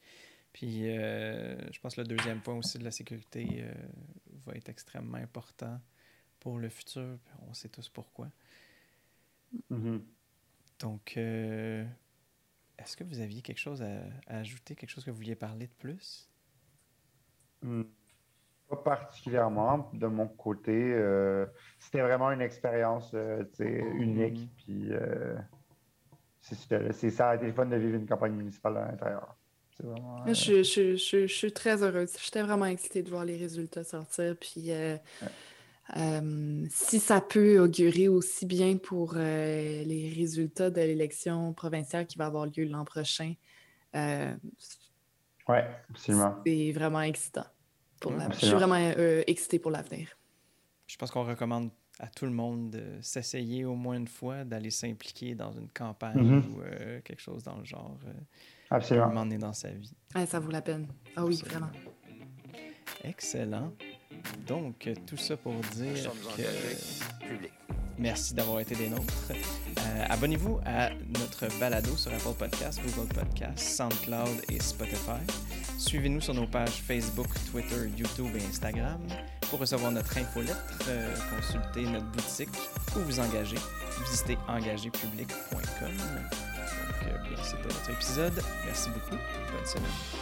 Puis euh, je pense que le deuxième point aussi de la sécurité euh, va être extrêmement important pour le futur. On sait tous pourquoi. Mhm. Donc, euh, est-ce que vous aviez quelque chose à, à ajouter, quelque chose que vous vouliez parler de plus? Hmm. Pas particulièrement de mon côté. euh, C'était vraiment une expérience euh, unique. Mhm. Puis euh, c'est ça, là, c'est ça a été fun de vivre une campagne municipale à l'intérieur. Vraiment. euh, je, je- je- je suis très heureuse. J'étais vraiment excitée de voir les résultats sortir. Puis, euh, euh, si ça peut augurer aussi bien pour euh, les résultats de l'élection provinciale qui va avoir lieu l'an prochain, euh, Ouais, absolument. c'est vraiment excitant. Pour Ouais, la- Je suis vraiment euh, excitée pour l'avenir. Je pense qu'on recommande à tout le monde de s'essayer au moins une fois, d'aller s'impliquer dans une campagne Mhm. ou euh, quelque chose dans le genre, euh, Absolument. donné dans sa vie. Ah, ça vaut la peine. Ah oui, Absolument. vraiment. Excellent. Donc, tout ça pour dire que merci d'avoir été des nôtres. Euh, Abonnez-vous à notre balado sur Apple Podcasts, Google Podcasts, SoundCloud et Spotify. Suivez-nous sur nos pages Facebook, Twitter, YouTube et Instagram. Pour recevoir notre infolettre, euh, consultez notre boutique ou vous engager. Visitez engagépublic.com. Donc, euh, bien, c'était notre épisode. Merci beaucoup. Bonne semaine.